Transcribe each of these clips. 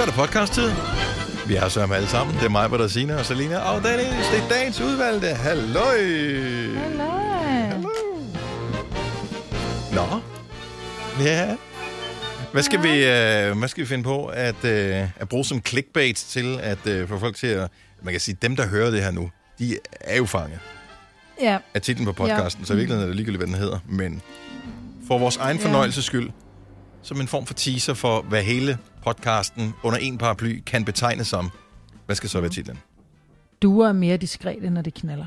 Så er der podcast-tid. Vi er så med alle sammen. Det er mig, der Signe og Selina. Og Dennis, det er dagens udvalgte. Halløj! Hallo. Nå. Ja. Hvad skal, vi, øh, hvad skal vi finde på at, øh, at bruge som clickbait til at øh, få folk til at... Man kan sige, dem, der hører det her nu, de er jo fanget Ja, af titlen på podcasten, ja. så i virkeligheden er det ligegyldigt, hvad den hedder. Men for vores egen fornøjelses skyld, som en form for teaser for, hvad hele podcasten under en paraply kan betegnes som. Hvad skal så være titlen? duer er mere diskrete, når de knaller.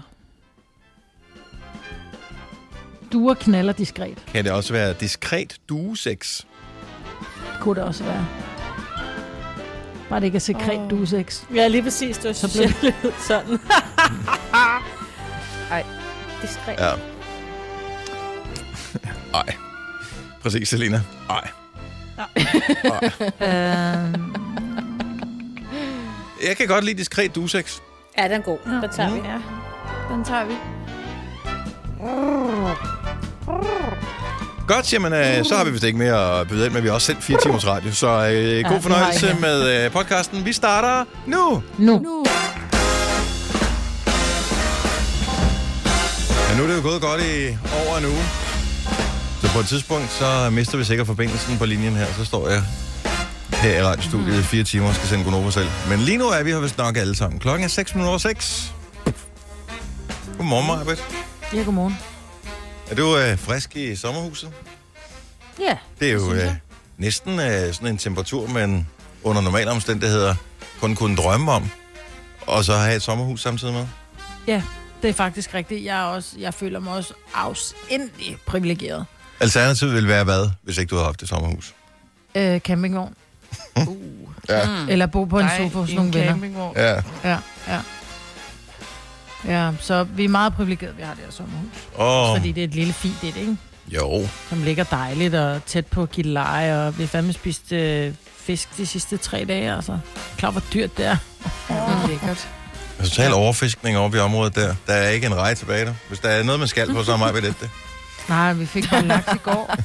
Duer knaller diskret, Kan det også være diskret duesex? kunne det også være. Bare det ikke er sekret oh. duesex. Ja, lige præcis. Det var Så blev- lidt sådan. Ej, diskret. Ja. Ej. Præcis, Selina. Ej. Øhm, Jeg kan godt lide diskret duesex. Ja, den er god. Den tager vi. Ja, den tager vi. Godt, jamen, øh, så har vi vist ikke mere at byde ind, men vi har også sendt fire timers radio, så øh, god har fornøjelse ikke. med øh, podcasten. Vi starter nu! nu. Nu. Ja, nu er det jo gået godt i over en uge. På et tidspunkt, så mister vi sikkert forbindelsen på linjen her. Så står jeg her i radiostudiet i fire timer og skal sende Gunova selv. Men lige nu er vi her vist nok alle sammen. Klokken er 6 minutter over 6. Godmorgen, Marbet. Ja, godmorgen. Er du øh, frisk i sommerhuset? Ja, Det er jo øh, næsten øh, sådan en temperatur, man under normale omstændigheder kun kunne drømme om. Og så have et sommerhus samtidig med. ja, det er faktisk rigtigt. Jeg, er også, jeg føler mig også afsindig privilegeret. Alternativet ville være hvad, hvis ikke du havde haft et sommerhus? Øh, campingvogn. Ja. Mm. Eller bo på en Nej, sofa hos nogle venner. Ja. Ja, ja. Ja, så vi er meget privilegerede, vi har det her sommerhus. Åh, Fordi det er et lille fint et, ikke? jo. Som ligger dejligt og tæt på Gilleleje, og vi har fandme spist øh, fisk de sidste tre dage, altså. Klar, hvor dyrt det er. Det er lækkert. Total overfiskning over i området der. Der er ikke en rej tilbage der. Hvis der er noget, man skal på, så er mig ved det. Det. Nej, vi fik bare laks i går.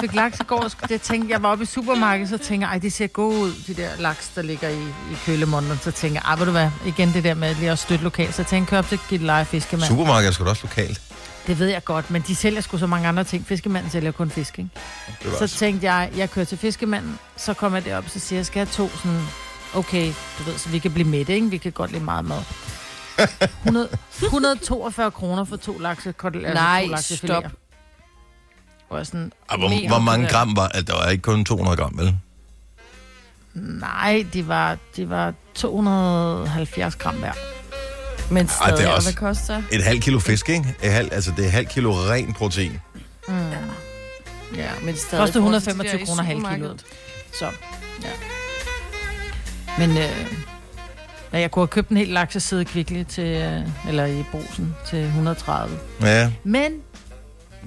fik laks i går, og jeg tænkte, jeg var oppe i supermarkedet, så tænkte jeg, ej, de ser gode ud, de der laks, der ligger i, i kølemånden. Så tænkte jeg, ej, ved du hvad, igen det der med lige at støtte lokalt. Så jeg tænkte, kør op til Gilleleje Fiskemand. Supermarkedet er sgu da også lokalt. Det ved jeg godt, men de sælger sgu så mange andre ting. Fiskemanden sælger kun fisk, ikke? Det Så også. tænkte jeg, jeg kører til fiskemanden, så kommer jeg derop, så siger jeg, skal jeg have to sådan, okay, du ved, så vi kan blive mætte, ikke? Vi kan godt lide meget mad. 100, 142 kroner for to lakse, altså Nej, to lakse stop. Jeg sådan, Ah, hvor, hvor mange det? gram var altså, Der var ikke kun 200 gram, vel? nej, de var, de var 270 gram hver. Men Ej, stadig, det er og også- hvad koster? Et halvt kilo fisk, ikke? Et halv, altså, det er et halvt kilo ren protein. Mm. Ja, men det er stadig... De 125 der i kroner halv supermarkedet. kiloet. Så, ja. Men øh, ja, jeg kunne have købt en hel lakseside kvickly til, øh, eller i brosen til 130. Ja. Men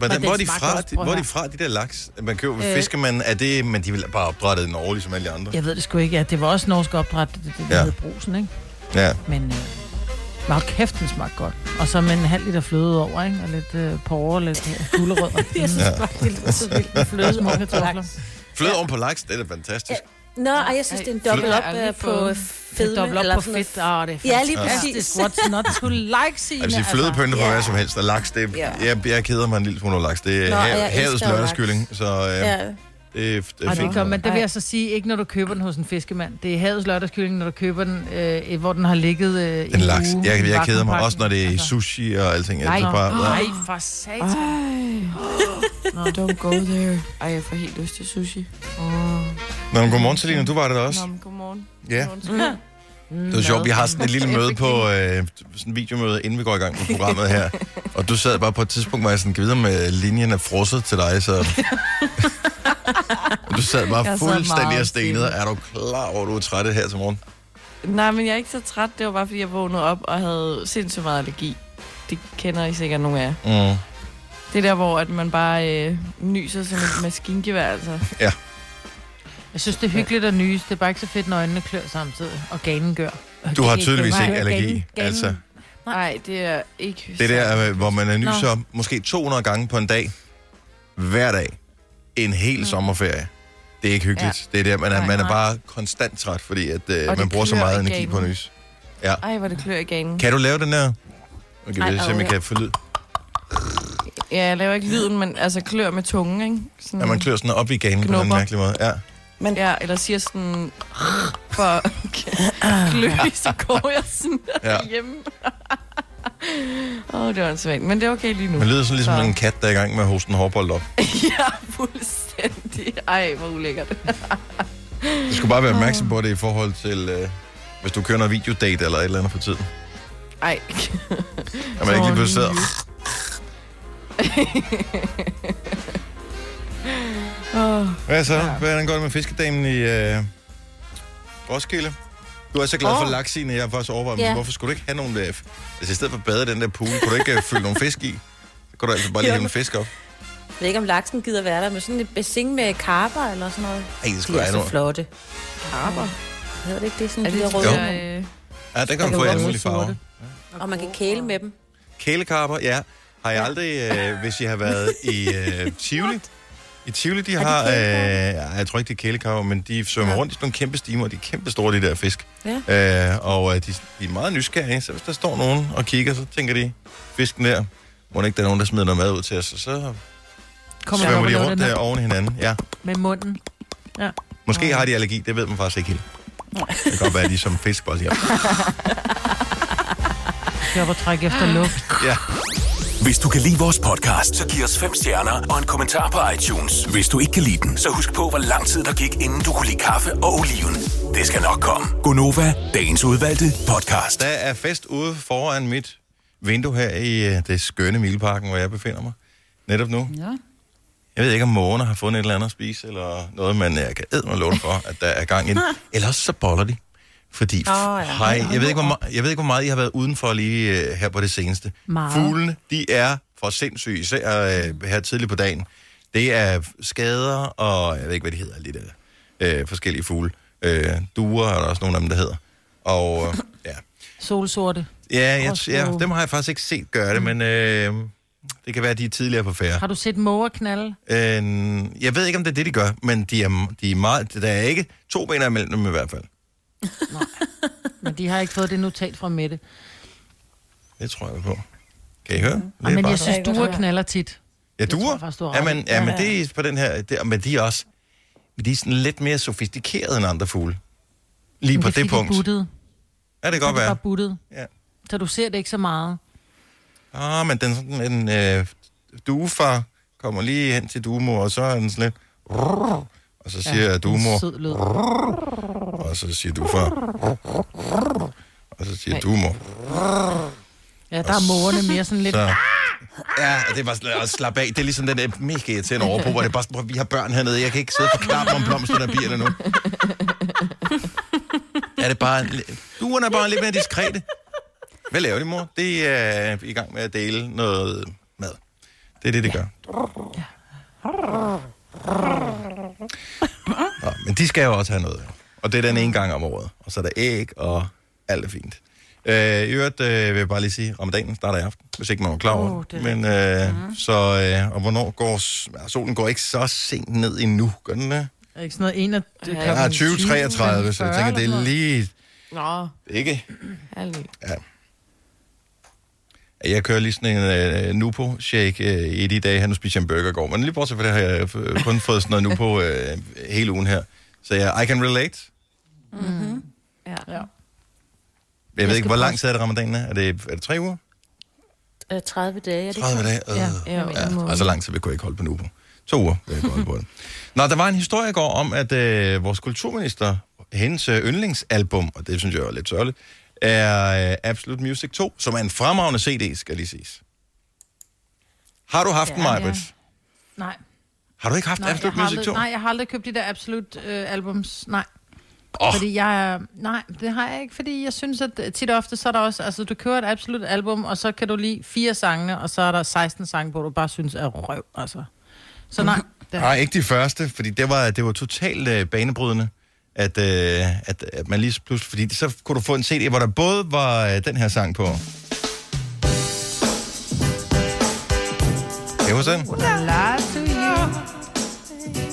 Hvordan, hvor, er de fra, at hvor er de fra, de der laks? Man køber ved Øh. fiskemanden. Er det, men de vil bare opdrættet i Norge, ligesom alle de andre? jeg ved det sgu ikke. Ja, det var også norsk opdræt, det, det, det Ja. ja. hed brosen, ikke? Ja. Men øh, meget kæft, den smagte godt. Og så med en halv liter fløde over, ikke? Og lidt øh, porre og lidt øh, gulerødder. Jeg synes Ja. bare, det er så vildt med fløde kartofler. Fløde oven på laks, det er fantastisk. Nå, ej, jeg synes, det er en dobbelt op øh, på fedme. Dobbelt op eller på fedt. Åh, det er Ja, lige præcis. What's not to like, Signe? Sige, flødepønne for ja. hvad som helst. Og laks, det er, Ja. jeg, jeg keder mig en lille smule over laks. Det er Nå, hav, havets lørdagskylling, så øh, Ja. Er Og det, kom, men det vil jeg så sige, ikke når du køber den hos en fiskemand. Det er havets lørdagskylling, når du køber den, øh, hvor den har ligget øh, i En laks. uge Jeg, i jeg keder mig også, når det er Altså. sushi og alting. Nej, synes bare, nej, for satan. Ej. Don't go there. Ej, jeg får helt lyst til sushi. Oh. Nå, men godmorgen, Selina. Du var det da også. Nå, men godmorgen. Ja. Godmorgen. Det var sjovt, vi har sådan et lille møde på, øh, sådan en videomøde, inden vi går i gang med programmet her. Og du sad bare på et tidspunkt, hvor jeg sådan, videre med linjen er frosset til dig, så... og du sad bare Jeg sad fuldstændig meget og stenede. Er du klar over, at du er træt her til morgen? Nej, men jeg er ikke så træt. Det var bare, fordi jeg vågnede op og havde sindssygt meget allergi. Det kender I sikkert nogle af jer. Mm. Det er der, hvor at man bare øh, nyser som et maskingevær, altså. Jeg synes, det er hyggeligt at nyse. Det er bare ikke så fedt, når øjnene klør samtidig, og ganen gør. Du har tydeligvis ikke allergi. ganen- Altså, Nej, det er ikke... det der, øh, hvor man er Nå. nyser måske 200 gange på en dag, hver dag, en hel sommerferie. Det er ikke hyggeligt. Ja. Det er der, man er, Nej, man er nej. bare konstant træt, fordi at, øh, man bruger så meget energi på ganen. nys. Ja. Ej, hvor det klør i ganen. Kan du lave den der? Okay, Ej, se, om jeg kan få lyd. Ja, jeg laver ikke lyden, men altså klør med tungen, ikke? Sådan, Ja, man klør sådan op i ganen på en mærkelig måde. Ja. Men, ja, eller siger sådan... For klø, så går jeg sådan Ja. hjemme. Åh, oh, det var svært. Men det er okay lige nu. Man lyder sådan ligesom Så- en kat, der er i gang med at hoste en hårbold op. ja, fuldstændig. Ej, hvor ulækkert. Du skal bare være opmærksom på det i forhold til, øh, hvis du kører noget videodate eller et eller andet for tiden. Ej. At man ikke lige pludselig. Oh, Hvad så? Hvordan går det med fiskedamen i øh, Roskilde? Du er så glad for Åh. laks i, jeg har faktisk overvejet, Ja. yeah. hvorfor skulle du ikke have nogle... Øh, altså i stedet for at bade den der pool, kunne du ikke øh, fylde nogle fisk i? Så kunne du altså bare lige hælde en fisk op. Jeg ved ikke, om laksen gider være der, med sådan et bassin med karper eller sådan noget. Ej, det De skulle er jeg så have flotte. Karper. Hedder det ikke det? Sådan Er de det der de røde. der, øh, Ja, der kan Der du få i alle mulige farver. Og man kan kæle med dem. Kælekarper, ja. Har jeg aldrig, øh, hvis I har været i øh, Tivoli? I Tivoli, de har, øh, ja, jeg tror ikke, det er kælekarper, men de svømmer Ja. rundt i sådan nogle kæmpe stimer, og de er kæmpe store, de der fisk. Ja. Øh, og øh, de, de er meget nysgerrige, så hvis der står nogen og kigger, så tænker de, fisken der, må ikke der er nogen, der smider noget mad ud til os, og så Kommer svømmer de rundt der oven hinanden. Ja. med munden. Måske har de allergi, det ved man faktisk ikke helt. Det kan godt være, at de er som fisk bare siger. Jeg var trække efter luft. Ja. Hvis du kan lide vores podcast, så giv os fem stjerner og en kommentar på iTunes. Hvis du ikke kan lide den, så husk på, hvor lang tid der gik, inden du kunne lide kaffe og oliven. Det skal nok komme. Gonova, dagens udvalgte podcast. Der er fest ude foran mit vindue her i øh, det skønne Mileparken, hvor jeg befinder mig. Netop nu. Ja. Jeg ved ikke, om mågerne har fundet et eller andet at spise, eller noget, men jeg kan æde mig love for, at der er gang i den. Ellers så boller de. Fordi, oh, ja. hej, jeg ved, ikke, hvor meget, jeg ved ikke, hvor meget I har været udenfor lige uh, her på det seneste. Meget. Fuglene, de er for sindssyge, især uh, her tidligt på dagen. Det er skader, og jeg ved ikke, hvad de hedder, de der uh, forskellige fugle. Uh, duer er der også nogle af dem, der hedder. Og uh, ja, Solsorte. ja, jeg, ja, dem har jeg faktisk ikke set gøre det, men øh, det kan være, at de er tidligere på færre. Har du set måger knalde? Øh, jeg ved ikke, om det er det, de gør, men de er, de er meget, der er ikke to ben imellem dem i hvert fald. Men de har ikke fået det notat fra Mette. Det tror jeg på. Kan I høre? Det Ej, men jeg synes, duer høre. knaller tit. ja, du har ja, men, ja, men Ja, det er på den her, det, men de er også, men de er sådan lidt mere sofistikerede end andre fugle. Lige Men på er, det, fordi, de er punkt. buttede. Ja, det kan er godt være. bare buttet. Ja. Så du ser det ikke så meget. Ah, men den sådan en øh, duefar kommer lige hen til duemor, og så er den sådan lidt... Og så siger ja, sød lyd. og så siger duefar. Og så siger Nej. duemor. Ja, der er mågerne mere sådan lidt... Så, ja, og det er bare at slappe af. Det er ligesom den der mega irriterende overbrug, hvor det er bare sådan, "Prøv, vi har børn hernede. Jeg kan ikke sidde og forklare dem om blomsterne og bierne nu. er det bare... Duerne er bare lidt mere diskrete. Hvad laver de, mor? Det er i gang med at dele noget mad. Det er det, det gør. Nå, men de skal jo også have noget. Og det er den ene gang om året. Og så er der æg, og alt er fint. Øh, I øvrigt øh, vil jeg bare lige sige, ramadanen starter i aften, hvis ikke man var klar over Åh, det. det Men øh, så, øh, og hvornår går... Ja, solen går ikke så sent ned endnu, gør den det? Er ikke sådan noget en af... Ja, Ja, 2033, så jeg tænker, det er lige... Nå, Ikke? herlig. Jeg kører lige sådan en uh, Nupo-shake uh, i de dage, han spiser en burger i går. Men lige bortset fra det har jeg øh, kun fået sådan noget Nupo uh, hele ugen her. Så jeg, I can relate. Ja. Ja. Jeg, ved ikke, hvor lang tid er det ramadan? Er det, er det tre uger? Øh, 30 dage, er det 30 ikke? dage? Øh. Ja. Ja, Ja, en måned. og så lang tid vi kunne ikke holde på Nupo. To uger vil jeg kunne holde på det. Nå, der var en historie i går om, at øh, vores kulturminister, hendes øh, yndlingsalbum, og det synes jeg er lidt sørgeligt, er øh, Absolute Music 2, som er en fremragende CD, skal lige siges. Har du haft den, Ja, Majbrit? ja. Nej, Har du ikke haft nej, Absolute Music 2? aldrig, nej, jeg har aldrig købt de der Absolut øh, albums. Nej. Oh. Fordi jeg Nej, det har jeg ikke, fordi jeg synes, at tit og ofte, så er der også... Altså, du køber et absolut album, og så kan du lide fire sange, og så er der 16 sange, hvor du bare synes er røv, altså. Så nej, det, Nej, ikke de første, fordi det var, det var totalt øh, banebrydende, at, øh, at, at man lige pludselig... Fordi så kunne du få en CD, hvor der både var øh, den her sang på. Kan du den?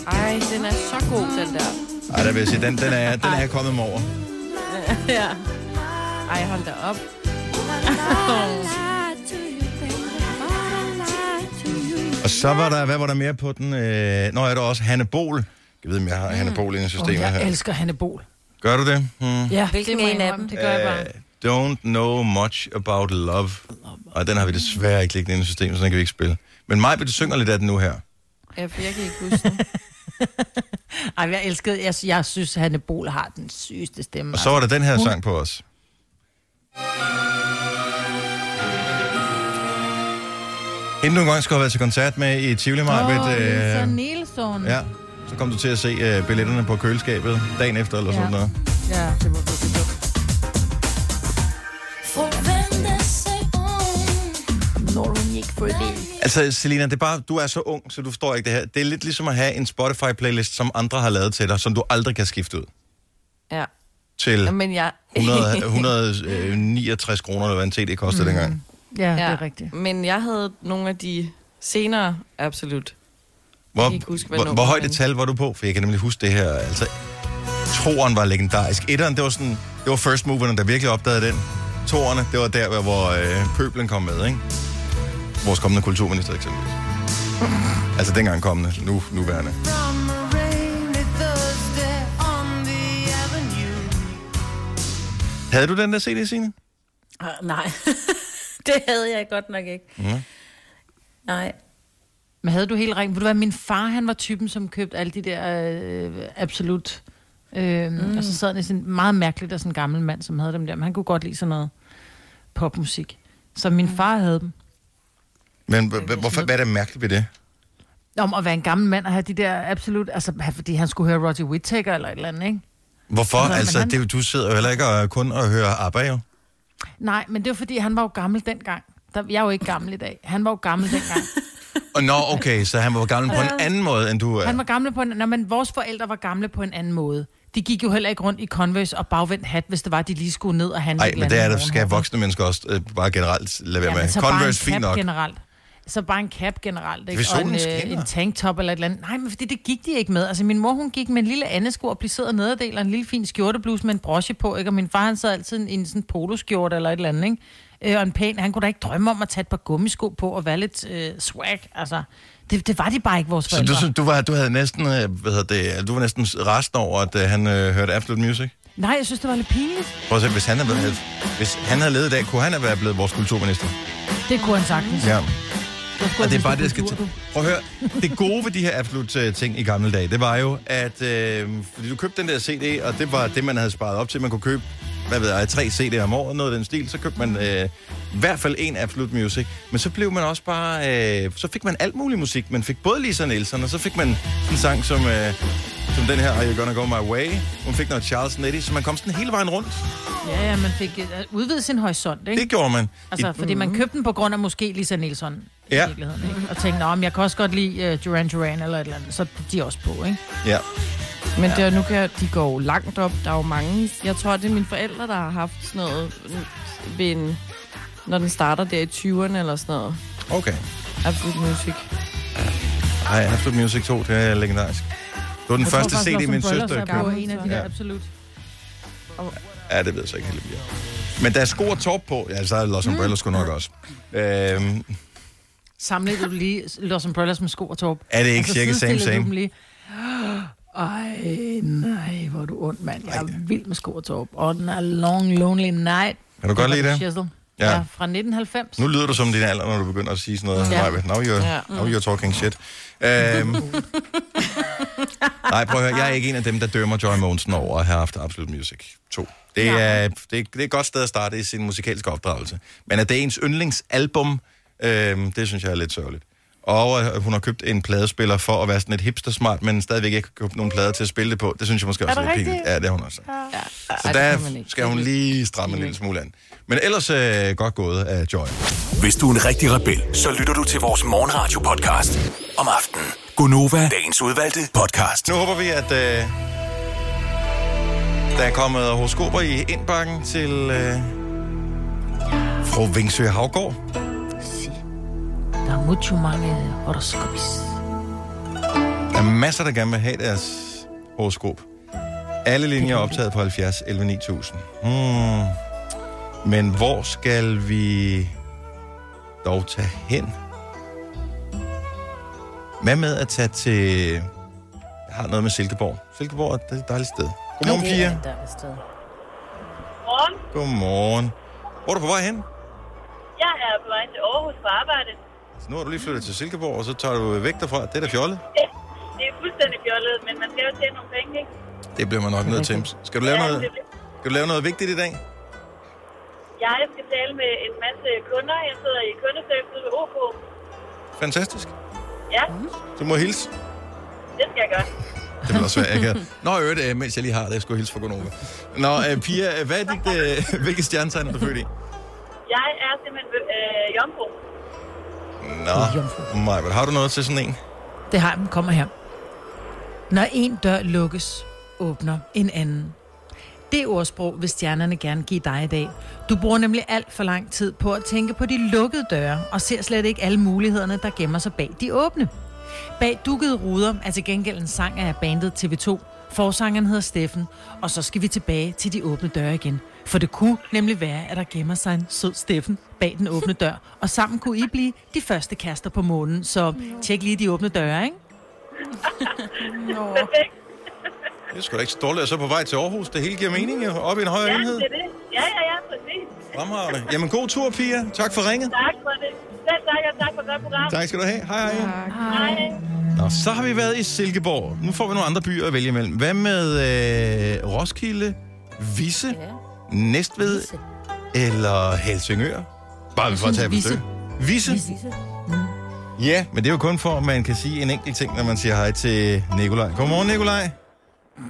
Ej, den er så god, den der. Ej, der vil jeg sige, den, den, er, den er jeg kommet mig over. Ja. Ej, hold da op. Og så var der, hvad var der mere på den? Øh, nå, er der også Hanne Bol. Jeg ved, om jeg har Bol inde i Oh, systemet jeg her. elsker Hanne Bol. Gør du det? Hmm. Ja, Hvilken det jeg en af dem? Det gør jeg bare. Uh, don't know much about love. Og den har vi desværre ikke liggende inde i systemet, så den kan vi ikke spille. Men mig du synger lidt af den nu her. Ja, for jeg kan ikke huske den. Ej, jeg elskede, jeg, jeg synes, at Hanne Bol har den sygeste stemme. Og så var der den her Hun- sang på os. Inden du engang skulle have været til koncert med i Tivoli Åh, Marbet, oh, Lisa øh, Nielsen. ja, så kom du til at se øh, billetterne på køleskabet dagen efter eller Ja. sådan noget. ja, det var virkelig dumt. Det. Altså, Selina, det er bare, du er så ung, så du forstår ikke det her. Det er lidt ligesom at have en Spotify-playlist, som andre har lavet til dig, som du aldrig kan skifte ud Ja. til Men jeg... 100, 169 kroner, eller hvad en CD kostede mm. dengang. Ja, det er rigtigt. Men jeg havde nogle af de senere, absolut. Hvor, kan ikke huske, hvor, hvor højt et tal var du på? For jeg kan nemlig huske det her. Altså, toeren var legendarisk. Etteren, det var sådan, det var first moverne, der virkelig opdagede den. Toerne, det var der, hvor øh, pøblen kom med, ikke? Vores kommende kulturminister eksempelvis. Altså dengang kommende, nu nuværende. Havde du den der CD, Signe? Ah, nej, det havde jeg godt nok ikke. Mm. Nej. Men havde du helt rent? Ved du hvad, min far, han var typen, som købte alle de der øh, absolut... Øh, mm. Og så sad han i sådan meget mærkeligt af sådan en gammel mand, som havde dem der. Men han kunne godt lide sådan noget popmusik. Så min far havde dem. Men hvorfor, hvad er det mærkeligt ved det? Om at være en gammel mand og have de der absolut... Altså, fordi han skulle høre Roger Whittaker eller et eller andet, ikke? Hvorfor? Men Altså, han- det, er du sidder jo heller ikke og, kun og hører ABBA, jo. Nej, men det var fordi, han var jo gammel dengang. Der, jeg er jo ikke gammel i dag. Han var jo gammel dengang. Og nå, okay, så han var gammel på en anden måde, end du er. Han var gamle på en... Nå, men vores forældre var gamle på en anden måde. De gik jo heller ikke rundt i Converse og bagvendt hat, hvis det var, de lige skulle ned og handle Nej, men det er der skal voksne mennesker også øh, bare generelt lade være Ja, med. en Converse, fint nok. generelt. Så bare en cap generelt, ikke? Og en, øh, en tanktop eller et eller andet. Nej, men fordi det gik de ikke med. Altså min mor, hun gik med en lille andesko og plisserede nederdel og en lille fin skjortebluse med en broche på, ikke? Og min far, han sad altid i en sådan poloskjorte eller et eller andet, ikke? Øh, og en pæn, han kunne da ikke drømme om at tage et par gummisko på og være lidt øh, swag. Altså, det, det var de bare ikke, vores Så forældre. du, synes, du, var, du havde næsten, øh, hvad hedder det, du var næsten resten over, at øh, han øh, hørte Absolute Music? Nej, jeg synes, det var lidt pinligt. Prøv at se, hvis han, havde, hvis han havde levet i dag, kunne han have været blevet vores kulturminister? Det kunne han sagtens. Ja. Og det er bare det, jeg skal til. Prøv at høre. Det gode ved de her absolut uh, ting i gamle dage, det var jo, at øh, fordi du købte den der CD, og det var det, man havde sparet op til. Man kunne købe, hvad ved jeg, tre CD'er om året, noget af den stil. Så købte man øh, i hvert fald en Absolut Music. Men så blev man også bare, øh, så fik man alt mulig musik. Man fik både Lisa Nielsen, og så fik man en sang som, øh, som den her, Are You Gonna Go My Way? Hun fik noget Charles Nettie, så man kom sådan hele vejen rundt. Ja, ja, man fik øh, udvidet sin horisont, ikke? Det gjorde man. Altså, I, fordi man købte den på grund af måske Lisa Nielsen i Ja. virkeligheden, ikke? Og tænkte, men jeg kan også godt lide uh, Duran Duran eller et eller andet, så er de også på, ikke? ja. Men det er, nu kan, de går jo langt op. Der er jo mange... Jeg tror, det er mine forældre, der har haft sådan noget ved en, når den starter der i 20'erne eller sådan noget. Okay. Absolut musik. Nej, Absolut Music 2, det er legendarisk. Det var den Jeg første tror CD, min søster er købte. på en af de der Ja. absolut. Ja, det ved jeg så ikke helt. mere. Men der er sko og top på. Ja, så er Los Umbrellas sgu nok også. Øhm, Samlede du lige Los Umbrellas med sko og torp? er det ikke cirka same same? dem lige. Ej, nej, hvor er du ond, mand. Jeg er vild med sko og torp. Og den er Long Lonely Night. Kan du godt lide det? Ja. Ja. ja, fra 1990. Nu lyder du som din alder, når du begynder at sige sådan noget. Ja. Ja. Now, you're, Ja. now you're talking shit. Øhm, nej, prøv at høre. Jeg er ikke en af dem, der dømmer Joy Monsen over at have haft Absolute Music 2. Det er, det, det er et godt sted at starte i sin musikalske opdragelse. Men at det er ens yndlingsalbum, øhm, det synes jeg er lidt sørgeligt. Og at hun har købt en pladespiller for at være sådan et hipster-smart, men stadigvæk ikke har købt nogen plader til at spille det på. Det synes jeg måske også er, det lidt pinligt. Ja, det har hun også. Ja. Så der skal hun lige stramme en lille smule an. Men ellers øh, godt gået af Joy. Hvis du er en rigtig rebel, så lytter du til vores morgenradio-podcast om aftenen. Gunova, dagens udvalgte podcast. Nu håber vi, at øh, der er kommet horoskoper i indbakken til øh, fru Vingsø Havgård. Der er mucho mange horoskopis. Der er masser, der gerne vil have deres horoskop. Alle linjer er optaget på 70 11 9000. Hmm. Men hvor skal vi dog tage hen? Hvad med at tage til... Jeg har noget med Silkeborg. Silkeborg er et dejligt sted. Godmorgen, Det er Pia. et dejligt sted. Morgen. Godmorgen. Hvor er du på vej hen? Jeg er på vej til Aarhus på arbejde. Nu har du lige flyttet til Silkeborg, og så tager du væk derfra. Det er da fjollet. Det, det er fuldstændig fjollet, men man skal jo tjene nogle penge, ikke? Det bliver man nok nødt til. Skal du lave noget, det, det. skal du lave noget vigtigt i dag? Jeg skal tale med en masse kunder. Jeg sidder i kundeservice ved OK. Fantastisk. Ja, Du må hilse. det skal jeg gøre. Det vil også være akavet. Nå, øvrigt, øh, mens jeg lige har det, jeg skulle hilse fra Gonova. Nå, øh, Pia, øh, hvad er dit, hvilket stjernetegn er du født i? Jeg er simpelthen øh, jomfru. Nå, Maja, har du noget til sådan en? Det har den. Kommer her. Når en dør lukkes, åbner en anden. Det ordsprog vil stjernerne gerne give dig i dag. Du bruger nemlig alt for lang tid på at tænke på de lukkede døre, og ser slet ikke alle mulighederne, der gemmer sig bag de åbne. Bag dukkede ruder er til gengæld en sang af bandet TV2. Forsangeren hedder Steffen, og så skal vi tilbage til de åbne døre igen. For det kunne nemlig være, at der gemmer sig en sød Steffen bag den åbne dør, og sammen kunne I blive de første kaster på månen. Så tjek lige de åbne døre, ikke? Perfekt. Det er sgu da ikke så dårligt. Og så på vej til Aarhus. Det hele giver mening jo. Op i en højere Ja, enhed. det er det. Ja, ja, ja, præcis. Fremragende. Jamen, god tur, Pia. Tak for ringet. Tak for det. Selv tak, og tak for godt program. Tak skal du have. Hej, hej. Hej. Nå, så har vi været i Silkeborg. Nu får vi nogle andre byer at vælge imellem. Hvad med øh, Roskilde, Visse, Ja. Næstved Visse. eller Helsingør? Bare for at tage Visse. besøg. Visse? Visse. Ja, men det er jo kun for, at man kan sige en enkelt ting, når man siger hej til Nikolaj. Godmorgen, Nikolaj.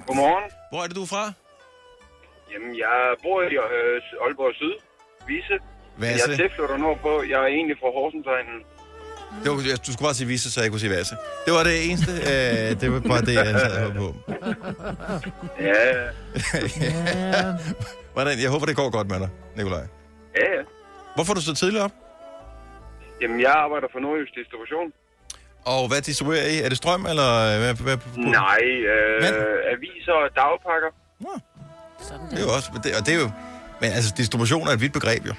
Godmorgen. Hvor er det, du er fra? Jamen, jeg bor i øh, Aalborg Syd, Vise. Jeg Vasse. er tilflytter nordpå. Jeg er egentlig fra Horsensegnen. Det var, du skulle bare sige Visse, så jeg kunne sige Vasse. Det var det eneste. Øh, det var bare det, jeg sad på. Ja, Ja. Hvordan? Jeg håber, det går godt med dig, Nikolaj. ja, ja. Hvorfor er du så tidligt op? Jamen, jeg arbejder for Nordjysk Distribution. Og hvad distribuerer I? Er det strøm, eller øh, hvad? hvad Nej, øh, aviser og dagpakker. Sådan Det er jo også, det, og det er jo, men altså distribution er et vidt begreb jo.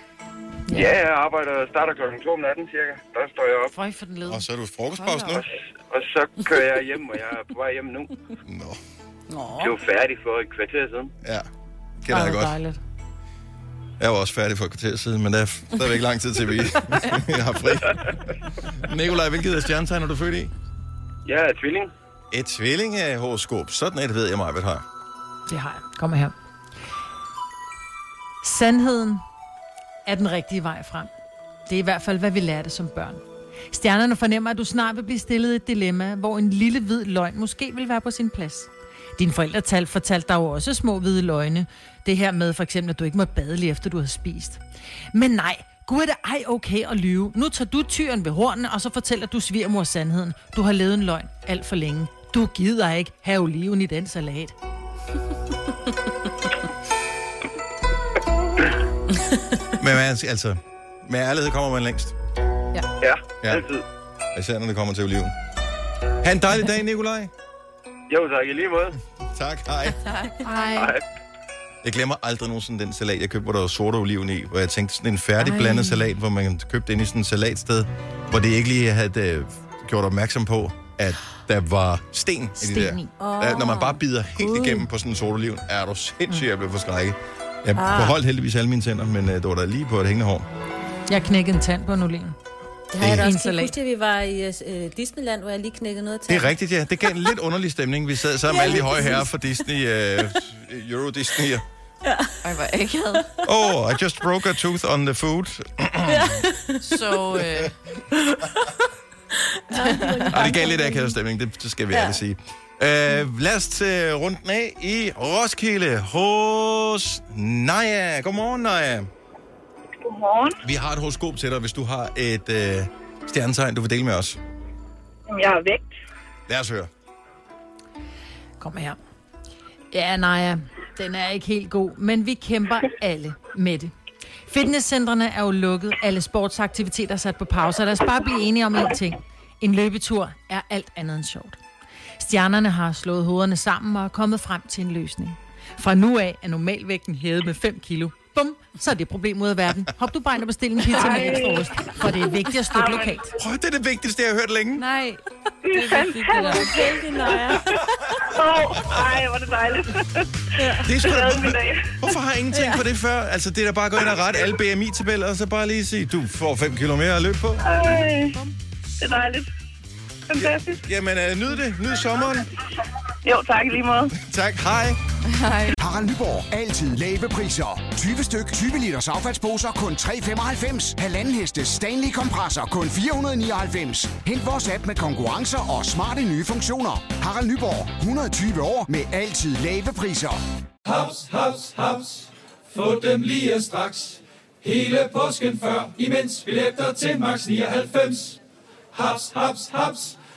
Ja, jeg arbejder starter klokken 2 om natten cirka. Der står jeg op. Føj for den led. Og så er du frokostpause nu? Og, og så kører jeg hjem, og jeg er på vej hjem nu. Nå, Jeg var færdig for et kvarter siden. ja. Kender jeg godt. dejligt. Jeg var også færdig for et kvarter siden, men der er stadigvæk lang tid til, vi har fri. Nikolaj, hvilket er stjernetegn er du født i? Jeg er tvilling. Et tvillingehoroskop. Sådan et ved jeg mig, hvad har. Det har jeg. Kom her. Sandheden er den rigtige vej frem. Det er i hvert fald, hvad vi lærte som børn. Stjernerne fornemmer, at du snart vil blive stillet et dilemma, hvor en lille hvid løgn måske vil være på sin plads. Dine forældretal fortalte dig jo også små hvide løgne. Det her med for eksempel, at du ikke må bade lige efter, du har spist. Men nej, Gud er det ej okay at lyve. Nu tager du tyren ved hornene, og så fortæller du svigermor sandheden. Du har levet en løgn alt for længe. Du gider ikke have oliven i den salat. Men man, altså, med ærlighed kommer man længst. Ja, Ja. ja. altid. Især når det kommer til oliven. Ha' en dejlig dag, Nikolaj. Jo, tak i lige måde. Tak, hej. Ej. Hej. Jeg glemmer aldrig nogensinde den salat, jeg købte, hvor der var sorte oliven i. Hvor jeg tænkte, sådan en færdig blandet salat, hvor man købte ind i sådan et salatsted, hvor det ikke lige havde øh, gjort opmærksom på, at der var sten, i de Sten der. i. Oh, når man bare bider helt Gud. igennem på sådan en sort oliven, er du sindssygt, jeg blev forskrækket. Jeg beholdt heldigvis alle mine tænder, men øh, det var da lige på et hængende hår. Jeg knækkede en tand på en oliven. Det har jeg da også. Kan huske, at vi var i øh, Disneyland, hvor jeg lige knækkede noget til? Det er rigtigt, ja. Det gav en lidt underlig stemning. Vi sad sammen med alle de høje herrer fra Disney, uh, Euro Disney. Ej, hvor akavet. Oh, I just broke a tooth on the food. Så øh, Og det gav lidt akavet stemning, det, det skal vi ja. ærligt sige. Uh, lad os tage runden af i Roskilde hos Naja. Godmorgen, Naja. Godmorgen. Vi har et horoskop til dig, hvis du har et uh, stjernetegn, du vil dele med os. Jamen, Jeg har vægt. Lad os høre. Kom her. Ja, Naja, den er ikke helt god, men vi kæmper alle med det. Fitnesscentrene er jo lukket, alle sportsaktiviteter er sat på pause, og lad os bare blive enige om en ting. En løbetur er alt andet end sjovt. Stjernerne har slået hovederne sammen og er kommet frem til en løsning. Fra nu af er normalvægten hævet med 5 kilo. Bum, så er det problem ud af verden. Hop du bare ind og bestil en pizza med ekstra ost, for det er vigtigt at støtte lokalt. Prøv, det er det vigtigste, jeg har hørt længe. Nej, Det er vigtigt, det der. Heldig, Naja. Åh, ej, hvor er det dejligt. Det er sgu da, hvorfor har jeg ingen tænkt på det før? Altså, det er da bare at gå ind og rette alle BMI-tabeller, og så bare lige sige, du får 5 kilo mere at løbe på. Ej, det er dejligt. Fantastisk. Jamen, uh, nyd det. Nyd sommeren. Jo, tak lige måde. Tak. Hej. Harald Nyborg. Altid lave priser. 20 styk, 20 liters affaldsposer kun 3,95. Halvanden heste Stanley kompresser kun 499. Hent vores app med konkurrencer og smarte nye funktioner. Harald Nyborg. 120 år med altid lave priser. Haps, haps, haps. Få dem lige straks. Hele påsken før, imens billetter til max 99. Haps, haps, haps.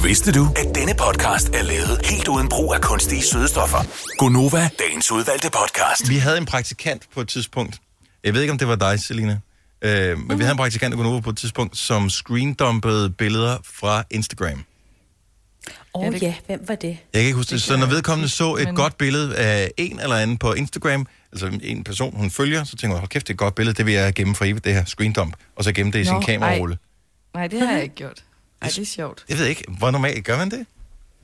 Vidste du, at denne podcast er lavet helt uden brug af kunstige sødestoffer? Gonova, dagens udvalgte podcast. Vi havde en praktikant på et tidspunkt. Jeg ved ikke, om det var dig, Selina. Øh, men vi havde en praktikant, der på et tidspunkt, som screendumpede billeder fra Instagram. Åh oh, ja, hvem var det? Jeg kan ikke huske det. Så når vedkommende så et men- godt billede af en eller anden på Instagram, altså en person, hun følger, så tænker jeg, hold kæft, det er et godt billede, det vil jeg gemme for evigt, det her screendump, og så gemme det i sin Nå, kamerarulle. Nej, det har jeg ikke gjort. Ej, det er sjovt. Jeg ved ikke, hvor normalt gør man det? Det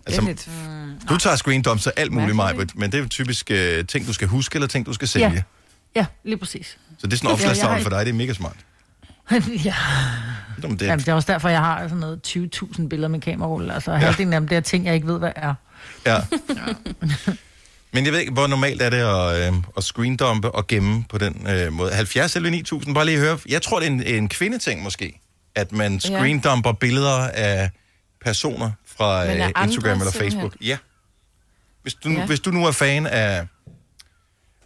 Altså, er lidt... du tager screendumps af alt muligt, Majbert, men det er typisk uh, ting, du skal huske, eller ting, du skal sælge. Ja. Ja, lige præs. Så det er sådan en Ja, opslagstavle jeg har for dig, det er mega smart. ja. Nå, men det, Jamen, det er også derfor, jeg har sådan noget 20.000 billeder med kamerarulle. Altså, halvdelen af dem, det er ting, jeg ikke ved, hvad er. Ja. Men jeg ved ikke, hvor normalt er det at, øh, at screendumpe og gemme på den øh, måde. 70 eller 9000, bare lige høre. Jeg tror, det er en, en kvindeting måske, at man screendumper billeder af personer fra Men af øh, andre Instagram eller simpelthen? Facebook. Ja. Hvis du, Ja. hvis du nu er fan af...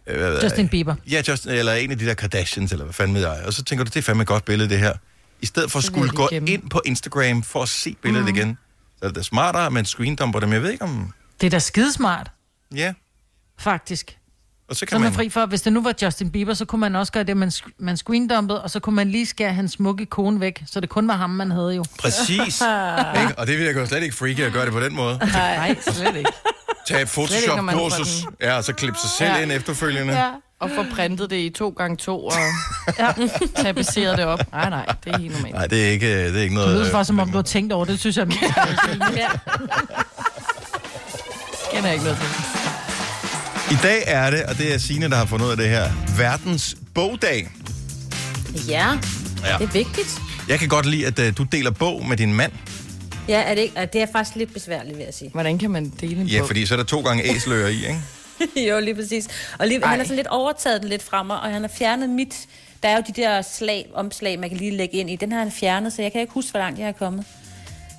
Øh? Justin Bieber. Ja, Justin, eller en af de der Kardashians, eller hvad fanden ved jeg. Og så tænker du, det er fandme et godt billede, det her. I stedet for at skulle gå gemme. ind på Instagram for at se billedet mm. igen, så er det da smartere, at man screendumper dem. Jeg ved ikke om... Det er da skidesmart, Ja, faktisk. Og så Så kan er man man... fri for, hvis det nu var Justin Bieber, så kunne man også gøre det, man, sk- man screendumpede, og så kunne man lige skære hans smukke kone væk, så det kun var ham, man havde jo. Præcis. ikke? Og det vil jeg jo slet ikke freaky at gøre det på den måde. Nej, slet ikke. Tag et Photoshop-kursus, ja, og så klippe sig selv Ja. ind efterfølgende. Ja. Og få printet det i to gange to og ja. det op. Nej, nej, det er helt normalt. Nej, det er ikke, det er ikke Det noget... lyder faktisk, som om øh, du har tænkt over det, synes jeg. Ja. Kender jeg ikke noget til. I dag er det, og det er Signe, der har fundet ud af det her, verdens bogdag. Ja, Ja. det er vigtigt. Jeg kan godt lide, at uh, du deler bog med din mand. Ja, er det, ikke? Og det er faktisk lidt besværligt, vil jeg sige. Hvordan kan man dele en Ja, bog? fordi så er der to gange æsler i, ikke? jo, lige præcis. Og lige, han har sådan lidt overtaget den lidt fra mig, og han har fjernet mit... Der er jo de der slag, omslag, man kan lige lægge ind i. Den har han fjernet, så jeg kan ikke huske, hvor langt jeg er kommet.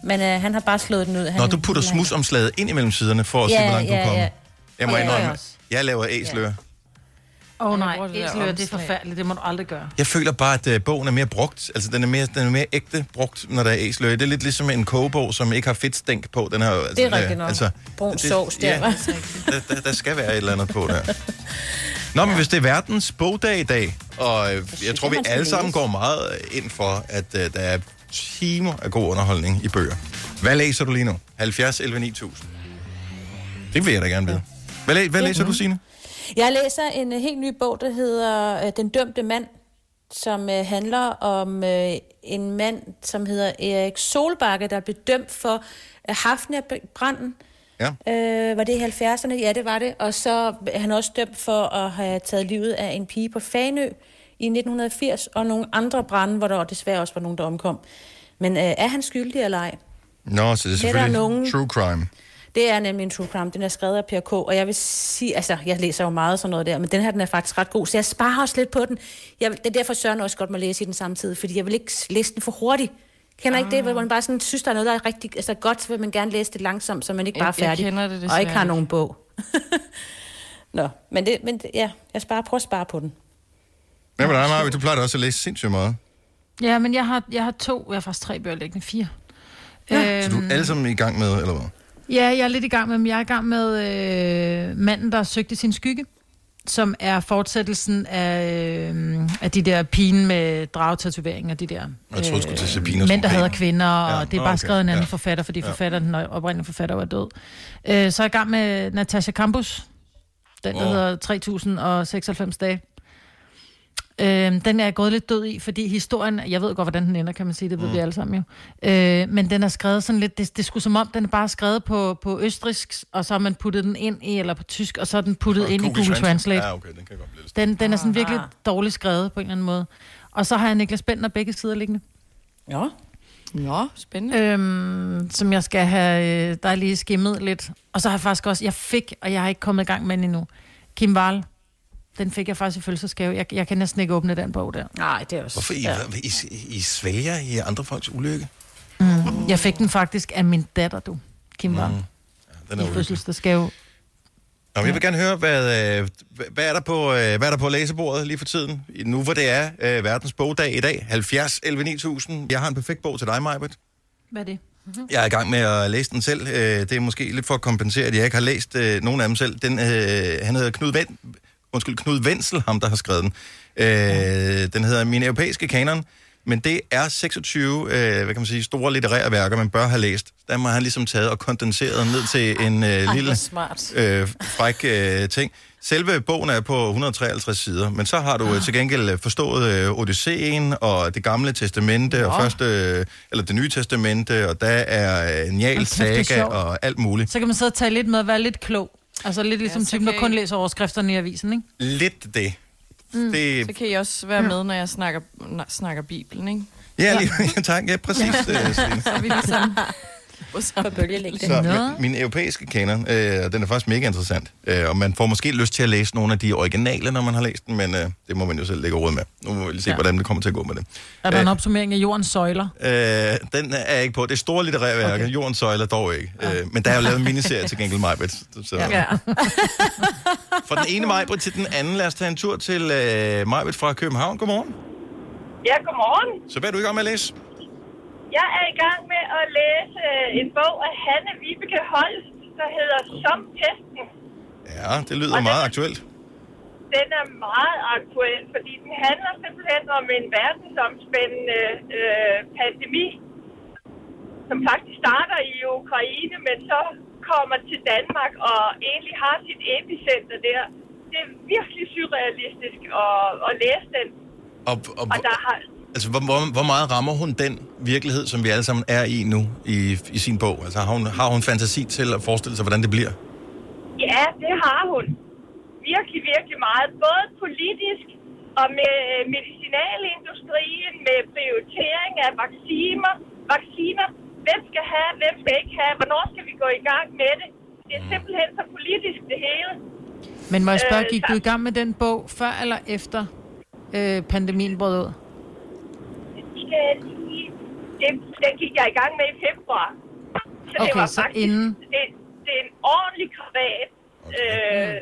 Men øh, han har bare slået den ud. Han, Når du putter smusomslaget ind imellem siderne, for at se, Ja, hvor langt du ja, kommer. ja. Jeg må Ja, indrømme, jeg laver æsler. Åh oh, nej, æsler, det er forfærdeligt, det må du aldrig gøre. Jeg føler bare, at uh, bogen er mere brugt. Altså, den er mere, den er mere ægte brugt, når der er æsler. Det er lidt ligesom en kogebog, som ikke har fedtstænk på. Den har, altså, Det er rigtigt nok. Brun det- sovs der, ja, hva'? der, der, der skal være et eller andet på der. Nå, men hvis det er verdens bogdag i dag, og øh, jeg tror, vi man skal alle sammen læse. går meget ind for, at uh, der er timer af god underholdning i bøger. Hvad læser du lige nu? 70, 11, 9000. Det vil jeg da gerne vide. Hvad, læ- hvad læser du, Signe? Jeg læser en uh, helt ny bog, der hedder uh, Den dømte mand, som uh, handler om uh, en mand, som hedder Erik Solbakke, der blev dømt for uh, Hafnia-branden. Ja. Øh, var det i 70'erne? Ja, det var det. Og så er han også dømt for at have taget livet af en pige på Fanø i 1980, og nogle andre brænde, hvor der desværre også var nogen, der omkom. Men øh, er han skyldig eller ej? Nå, så det er selvfølgelig nogen- true crime. Det er nemlig en true crime. Den er skrevet af Per K. Og jeg vil sige, altså, jeg læser jo meget sådan noget der, men den her, den er faktisk ret god. Så jeg sparer også lidt på den. Jeg, det er derfor, Søren også godt må læse i den samtidig, fordi jeg vil ikke læse den for hurtigt. Kender ikke det, hvor man bare sådan synes, der er noget, der er rigtig altså, godt, så vil man gerne læse det langsomt, så man ikke bare er Jeg- jeg færdig. kender det og ikke har nogen bog. Nå, men, det, men ja, jeg sparer, prøver at spare på den. Hvad med dig, Maja? Du plejer også at læse sindssygt meget. Ja, men jeg har, jeg har to, jeg har faktisk tre bøger liggende, fire. Ja. Så du er alle sammen i gang med, eller hvad? Ja, jeg er lidt i gang med. Jeg er i gang med øh, Manden, der søgte sin skygge, som er fortsættelsen af, øh, af de der pigen med dragtatoveringer, de der Jeg troede, du skulle til Sabine mænd, der hader kvinder, og Ja, ja. det er bare okay. skrevet en anden Ja. forfatter, fordi Ja. forfatteren, den oprindelige forfatter, var død. Øh, så er jeg i gang med Natasha Campus, den, der oh. hedder 3096 dage. Øh, den er jeg gået lidt død i, fordi historien, jeg ved godt, hvordan den ender, kan man sige, det ved mm. vi alle sammen jo. Øh, men den er skrevet sådan lidt, det, det sgu som om, den er bare skrevet på, på østrisk, og så har man puttet den ind i, eller på tysk, og så er den puttet ind i Google Translate. Ja, okay, den kan godt blive lidt. Den, den er sådan virkelig dårligt skrevet på en eller anden måde. Og så har jeg Niklas Bentner begge sider liggende. Ja. Nå, spændende. Øhm, som jeg skal have, øh, der er lige skimmet lidt. Og så har jeg faktisk også, jeg fik, og jeg har ikke kommet i gang med den endnu, Kim Wall. Den fik jeg faktisk i fødselsdagsgave. Jeg, jeg kan næsten ikke åbne den bog der. Nej, det er også... Hvorfor I, ja. I, I, I svælger i andre folks ulykke? Mm. Jeg fik den faktisk af min datter, du. Kim. Mm. Den I er ulykkelig. fødselsdagsgave. Nå, jeg vil gerne høre, hvad, øh, hvad, er der på, øh, hvad er der på læsebordet lige for tiden? Nu hvor det er øh, verdens bogdag i dag, 70 11 9000. Jeg har en perfekt bog til dig, Majbert. Hvad er det? Jeg er i gang med at læse den selv. Øh, Det er måske lidt for at kompensere, at jeg ikke har læst øh, nogen af dem selv. Den, øh, han hedder Knud, Ven, undskyld, Knud Wenzel, ham der har skrevet den. Øh, den hedder Min Europæiske Kanon, men det er 26 øh, hvad kan man sige, store litterære værker, man bør have læst. Der har han ligesom taget og kondenseret ned til en øh, hvor lille smart. øh, fræk øh, ting. Selve bogen er på 153 sider, men så har du øh, til gengæld øh, forstået øh, Odysseen og det gamle testamente, og første, øh, eller det nye testamente, og der er øh, Njal saga og alt muligt. Så kan man sidde og tage lidt med at være lidt klog. Altså lidt ligesom Ja, typen, der kan kun I- læser overskrifterne i avisen, ikke? Lidt det. Mm. det Så kan I også være med, når jeg snakker, snakker Bibelen, ikke? ja, lige, ja. tak. Ja, præcis. Ja. Øh. Så er vi ligesom på samme bølgelængde. Så min, min europæiske kanon, øh, og den er faktisk mega interessant. Øh, og man får måske lyst til at læse nogle af de originale, når man har læst den, men øh, det må man jo selv lægge råd med. Nu må vi lige se, ja. Hvordan det kommer til at gå med det. Er der Øh, en opsummering af jordens søjler? Øh, den er jeg ikke på. Det er store litterære værker. Okay. Jordens søjler dog ikke. Ja. Øh, men der er jo lavet en miniserie til gengæld. Så ja. Ja. fra den ene Majbrit til den anden. Lad os tage en tur til øh, Majbrit fra København. Godmorgen. Ja, godmorgen. Så hvad er du i gang med at læse? Jeg er i gang med at læse øh, en bog af Hanne Vibeke Holst, der hedder Som Pesten. Ja, det lyder meget aktuelt. Den er meget aktuel, fordi den handler simpelthen om en verdensomspændende øh, pandemi, som faktisk starter i Ukraine, men så kommer til Danmark og egentlig har sit epicenter der. Det er virkelig surrealistisk at, at læse den. Og, og, Og der har, altså, hvor, hvor, hvor meget rammer hun den virkelighed, som vi alle sammen er i nu i, i sin bog? Altså, har hun, har hun fantasi til at forestille sig, hvordan det bliver? Ja, det har hun. Virkelig, virkelig meget. Både politisk og med medicinalindustrien, med prioritering af vacciner, vacciner. Hvem skal have, hvem skal ikke have, hvornår skal vi gå i gang med det? Det er simpelthen så politisk, det hele. Men må jeg spørge, Øh, gik så- du i gang med den bog før eller efter øh, pandemien brød ud? Jeg sige, det, den gik jeg i gang med i februar. Så det Okay, var så faktisk, inden- det, det er en ordentlig krabat. Okay. Øh,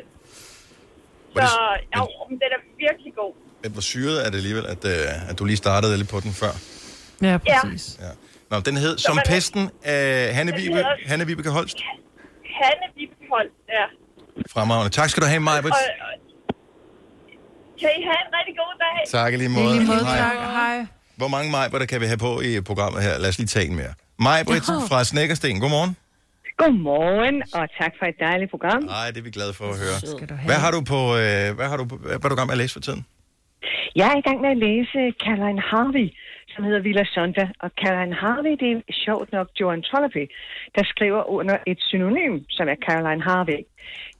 Var så det- jo, men den er virkelig god. Men hvor syret er det alligevel, at, øh, at du lige startede lidt på den før? Ja, præcis. Ja. Nå, den hed Så Som man- Pesten af Hanne, Den Vibe, hedder- Hanne Vibeke Holst. Hanne Vibbehold, ja. Fremragende. Tak skal du have, Majbrit. Og, og, kan I have en rigtig god dag? Tak i lige I måde. lige måde, Hej. tak. Hej. Hvor mange Majbritter kan vi have på i programmet her? Lad os lige tage en mere. Majbrit Ja. fra Snækkersten. Godmorgen. Godmorgen, og tak for et dejligt program. Nej, det er vi glade for at høre. Have. Hvad har du på, øh, hvad har du, på- hvad er du i gang med at læse for tiden? Jeg er i gang med at læse Caroline Harvey, som hedder Villa Sonda. Og Caroline Harvey, det er sjovt nok Joan Trollope, der skriver under et synonym, som er Caroline Harvey.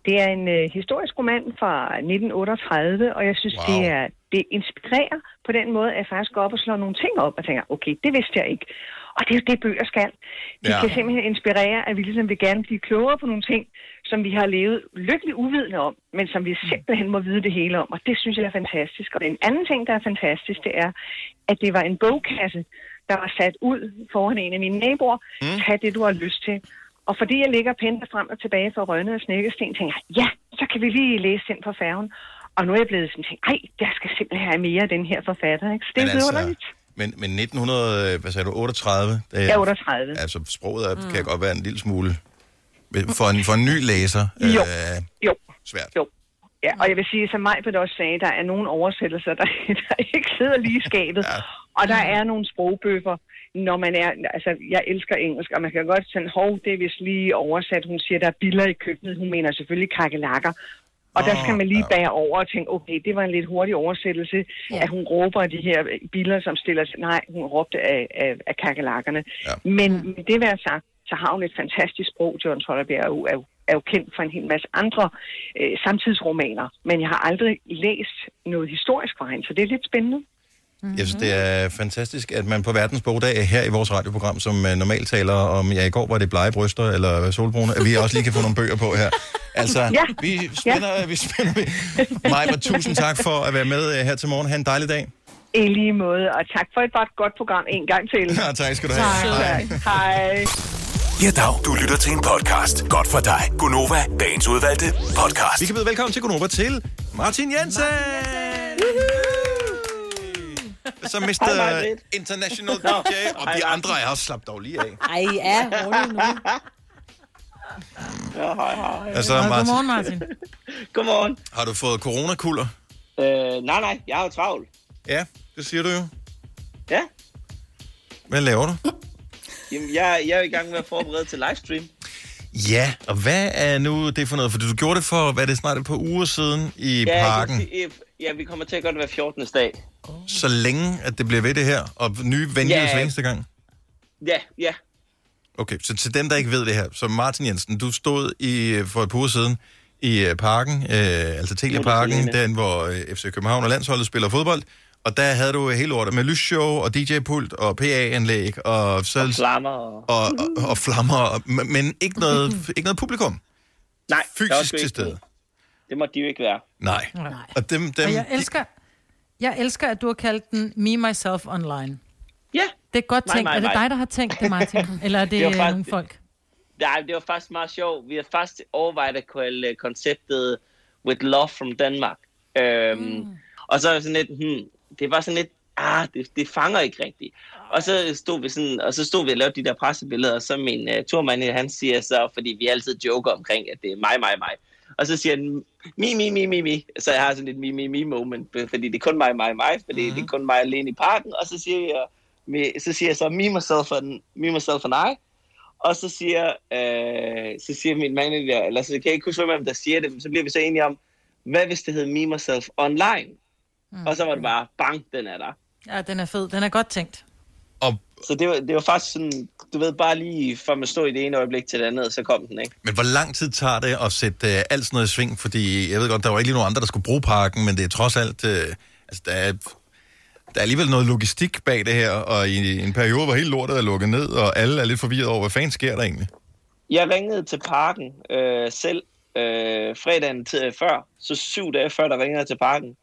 Det er en øh, historisk roman fra 1938, og jeg synes, wow. det, er, det inspirerer på den måde, at jeg faktisk går op og slår nogle ting op og tænker, okay, det vidste jeg ikke. Og det er jo det, bøger skal. De Ja. kan simpelthen inspirere, at vi ligesom vil gerne blive klogere på nogle ting, som vi har levet lykkeligt uvidende om, men som vi simpelthen må vide det hele om. Og det synes jeg er fantastisk. Og den anden ting, der er fantastisk, det er, at det var en bogkasse, der var sat ud foran en af mine naboer. Mm. Tag det, du har lyst til. Og fordi jeg ligger og pendler frem og tilbage fra Rønne og Snækkesten, tænker jeg, ja, så kan vi lige læse den på færgen. Og nu er jeg blevet sådan, tænkt, ej, der skal simpelthen have mere af den her forfatter, ikke? Så det er altså, underligt. Men, men 1900, øh, hvad sagde du, 38? Det er, Ja, 38. Altså, sproget er, kan godt være en lille smule... For en, for en ny læser. Jo. Øh, Jo. Svært. Jo. Ja, og jeg vil sige, som Majbert også sagde, der er nogle oversættelser, der, der ikke sidder lige i skabet. Ja. Og der er nogle sprogbøffer, når man er... Altså, jeg elsker engelsk, og man kan godt sådan, hov, det er vist lige oversat. Hun siger, der er biller i køkkenet. Hun mener selvfølgelig kakelakker. Og der skal man lige bære over og tænke, okay, det var en lidt hurtig oversættelse, ja. at hun råber de her biler, som stiller sig. Nej, hun råbte af, af, af kakelakkerne. Ja. Men med det være sagt, så har hun et fantastisk sprog. John Trollerberg er jo, er jo, er jo kendt for en hel masse andre øh, samtidsromaner. Men jeg har aldrig læst noget historisk fra hende, så det er lidt spændende. Jeg synes, det er fantastisk, at man på verdens bogdag her i vores radioprogram, som uh, normalt taler om, ja, i går var det blege bryster eller solbrune, at vi også lige kan få nogle bøger på her. Altså, Ja. vi spænder, ja. vi spænder. Maja, tusind tak for at være med uh, her til morgen. Ha' en dejlig dag. I lige måde, og tak for et godt, godt program en gang til. Ja, tak skal du have. Tak. Hej. Ja, dag. Du lytter til en podcast. Godt for dig. Gunova, dagens udvalgte podcast. Vi kan byde velkommen til Gunova til Martin Jensen. Så Mr. International DJ, og de andre er også slappet dog lige af. Ej, ja, rolig nu. Ja, hej, hej. Altså, Martin, Godmorgen, Martin. Godmorgen. har du fået coronakulder? Øh, nej, nej, jeg har jo travlt. Ja, det siger du jo. Ja. Hvad laver du? Jamen, jeg, jeg er i gang med at forberede til livestream. Ja, og hvad er nu det for noget? For du gjorde det for, hvad er det snart et par uger siden i ja, parken. sige, ja, vi kommer til at gøre det hver 14. dag. Så længe, at det bliver ved det her, og nye venues Ja. hver eneste gang. Ja, ja. Okay, så til dem, der ikke ved det her, så Martin Jensen, du stod i, for et par uger siden i øh, parken, øh, altså Telia-parken, Telia. den hvor øh, FC København og landsholdet spiller fodbold, og der havde du hele ordet med lysshow og DJ-pult og PA-anlæg og, så, Og flammer og... og, og, og flammer, og, men ikke noget, ikke noget publikum. Nej, Fysisk til stede. Det må de jo ikke være. Nej. Nej. Og dem, dem, Og jeg elsker, jeg elsker, at du har kaldt den Me, Myself Online. Ja. Det er godt Nej, tænkt. nej, er det dig, der har tænkt det, Martin? Eller er det, Det det faktisk- nogle folk? Nej, det var faktisk meget sjovt. Vi har faktisk overvejet at kalde øh, konceptet With Love from Denmark. Øhm, mm. Og så er sådan lidt, hmm, det var sådan lidt, ah, det, det fanger ikke rigtigt. Og så stod vi sådan, og så stod vi og lavede de der pressebilleder, og så min uh, turmand, han siger så, fordi vi altid joker omkring, at det er mig, mig, mig. Og så siger han, mi, mi, mi, mi, mi. Så jeg har sådan et mi, mi, mi moment, fordi det er kun mig, mig, mig, fordi mm. det er kun mig alene i parken. Og så siger jeg, me- så siger jeg så, me, myself and, me, myself and I. Og så siger, øh, så siger min manager, eller så kan jeg ikke huske, hvem der siger det, men så bliver vi så enige om, hvad hvis det hed Me Myself Online? Mm. Og så var det bare, bang, den er der. Ja, den er fed. Den er godt tænkt. Så det var, det var faktisk sådan, du ved, bare lige fra man stod i det ene øjeblik til det andet, så kom den, ikke? Men hvor lang tid tager det at sætte øh, alt sådan noget i sving? Fordi jeg ved godt, der var ikke lige nogen andre, der skulle bruge parken, men det er trods alt... Øh, altså, der er, der er alligevel noget logistik bag det her, og i en periode, hvor hele lortet er lukket ned, og alle er lidt forvirret over, hvad fanden sker der egentlig? Jeg ringede til parken øh, selv øh, fredagen til, før, så syv dage før, der ringede jeg til parken.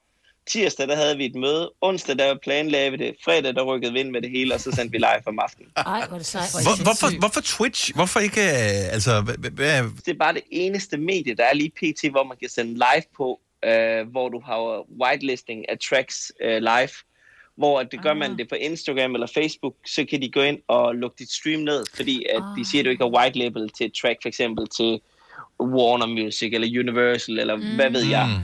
Tirsdag, der havde vi et møde. Onsdag, der planlagde vi det. Fredag, der rykkede vi ind med det hele, og så sendte vi live om aftenen. Ej, hvor er det sejt. Hvor, hvorfor, hvorfor Twitch? Hvorfor ikke... Øh, altså, hvad, Det er bare det eneste medie, der er lige pt, hvor man kan sende live på, øh, hvor du har whitelisting af tracks øh, live. Hvor at det gør man det på Instagram eller Facebook, så kan de gå ind og lukke dit stream ned, fordi at de siger, at du ikke har white label til et track, for eksempel til Warner Music eller Universal, eller mm. hvad ved jeg.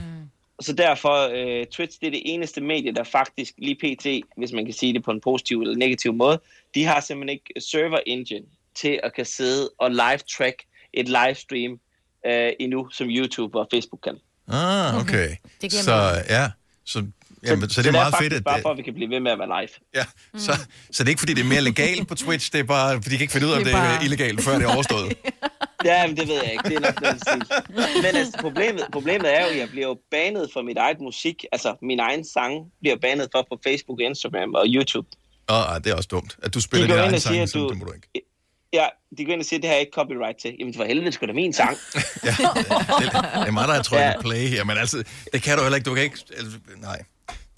Så derfor, øh, Twitch, det er det eneste medie, der faktisk lige pt, hvis man kan sige det på en positiv eller negativ måde, de har simpelthen ikke server engine til at kan sidde og live track et livestream øh, endnu, som YouTube og Facebook kan. Ah, okay. Det giver så ja, så, jamen, så, så det er meget fedt, at... bare for, at vi kan blive ved med at være live. Ja, så, så det er ikke, fordi det er mere legalt på Twitch, det er bare, fordi de kan ikke finde ud af, om Det det er er bare- illegalt, før det er overstået. Ja, men det ved jeg ikke. Det er nok den stil. Men altså, problemet, problemet er jo, at jeg bliver jo banet for mit eget musik. Altså, min egen sang bliver banet for på Facebook, Instagram og YouTube. Åh, oh, det er også dumt, at du spiller din egen sang, du- det må du ikke. Ja, de går ind og siger, at det har jeg ikke copyright til. Jamen, for helvede, skulle da min sang. Det er mig, der har trykket Ja. ja. play her, men altså, det kan du heller ikke. Du kan ikke... altså, Nej,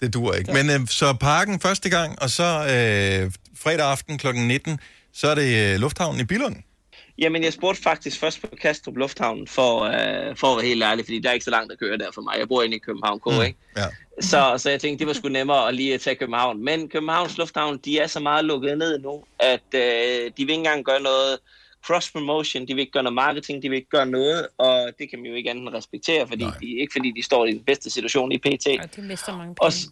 det duer ikke. Men øh, så parken første gang, og så øh, fredag aften kl. 19, så er det øh, Lufthavnen i Billund. Jamen, jeg spurgte faktisk først på Kastrup Lufthavn, for, øh, for at være helt ærlig, fordi der er ikke så langt at køre der for mig. Jeg bor inde i København K, mm. ikke? Ja. Så, så jeg tænkte, det var sgu nemmere at lige tage København. Men Københavns Lufthavn, de er så meget lukket ned nu, at øh, de vil ikke engang gøre noget cross-promotion, de vil ikke gøre noget marketing, de vil ikke gøre noget, og det kan man jo ikke andet end respektere, fordi de, ikke fordi de står i den bedste situation i PT. Og de mister mange Og penge. s-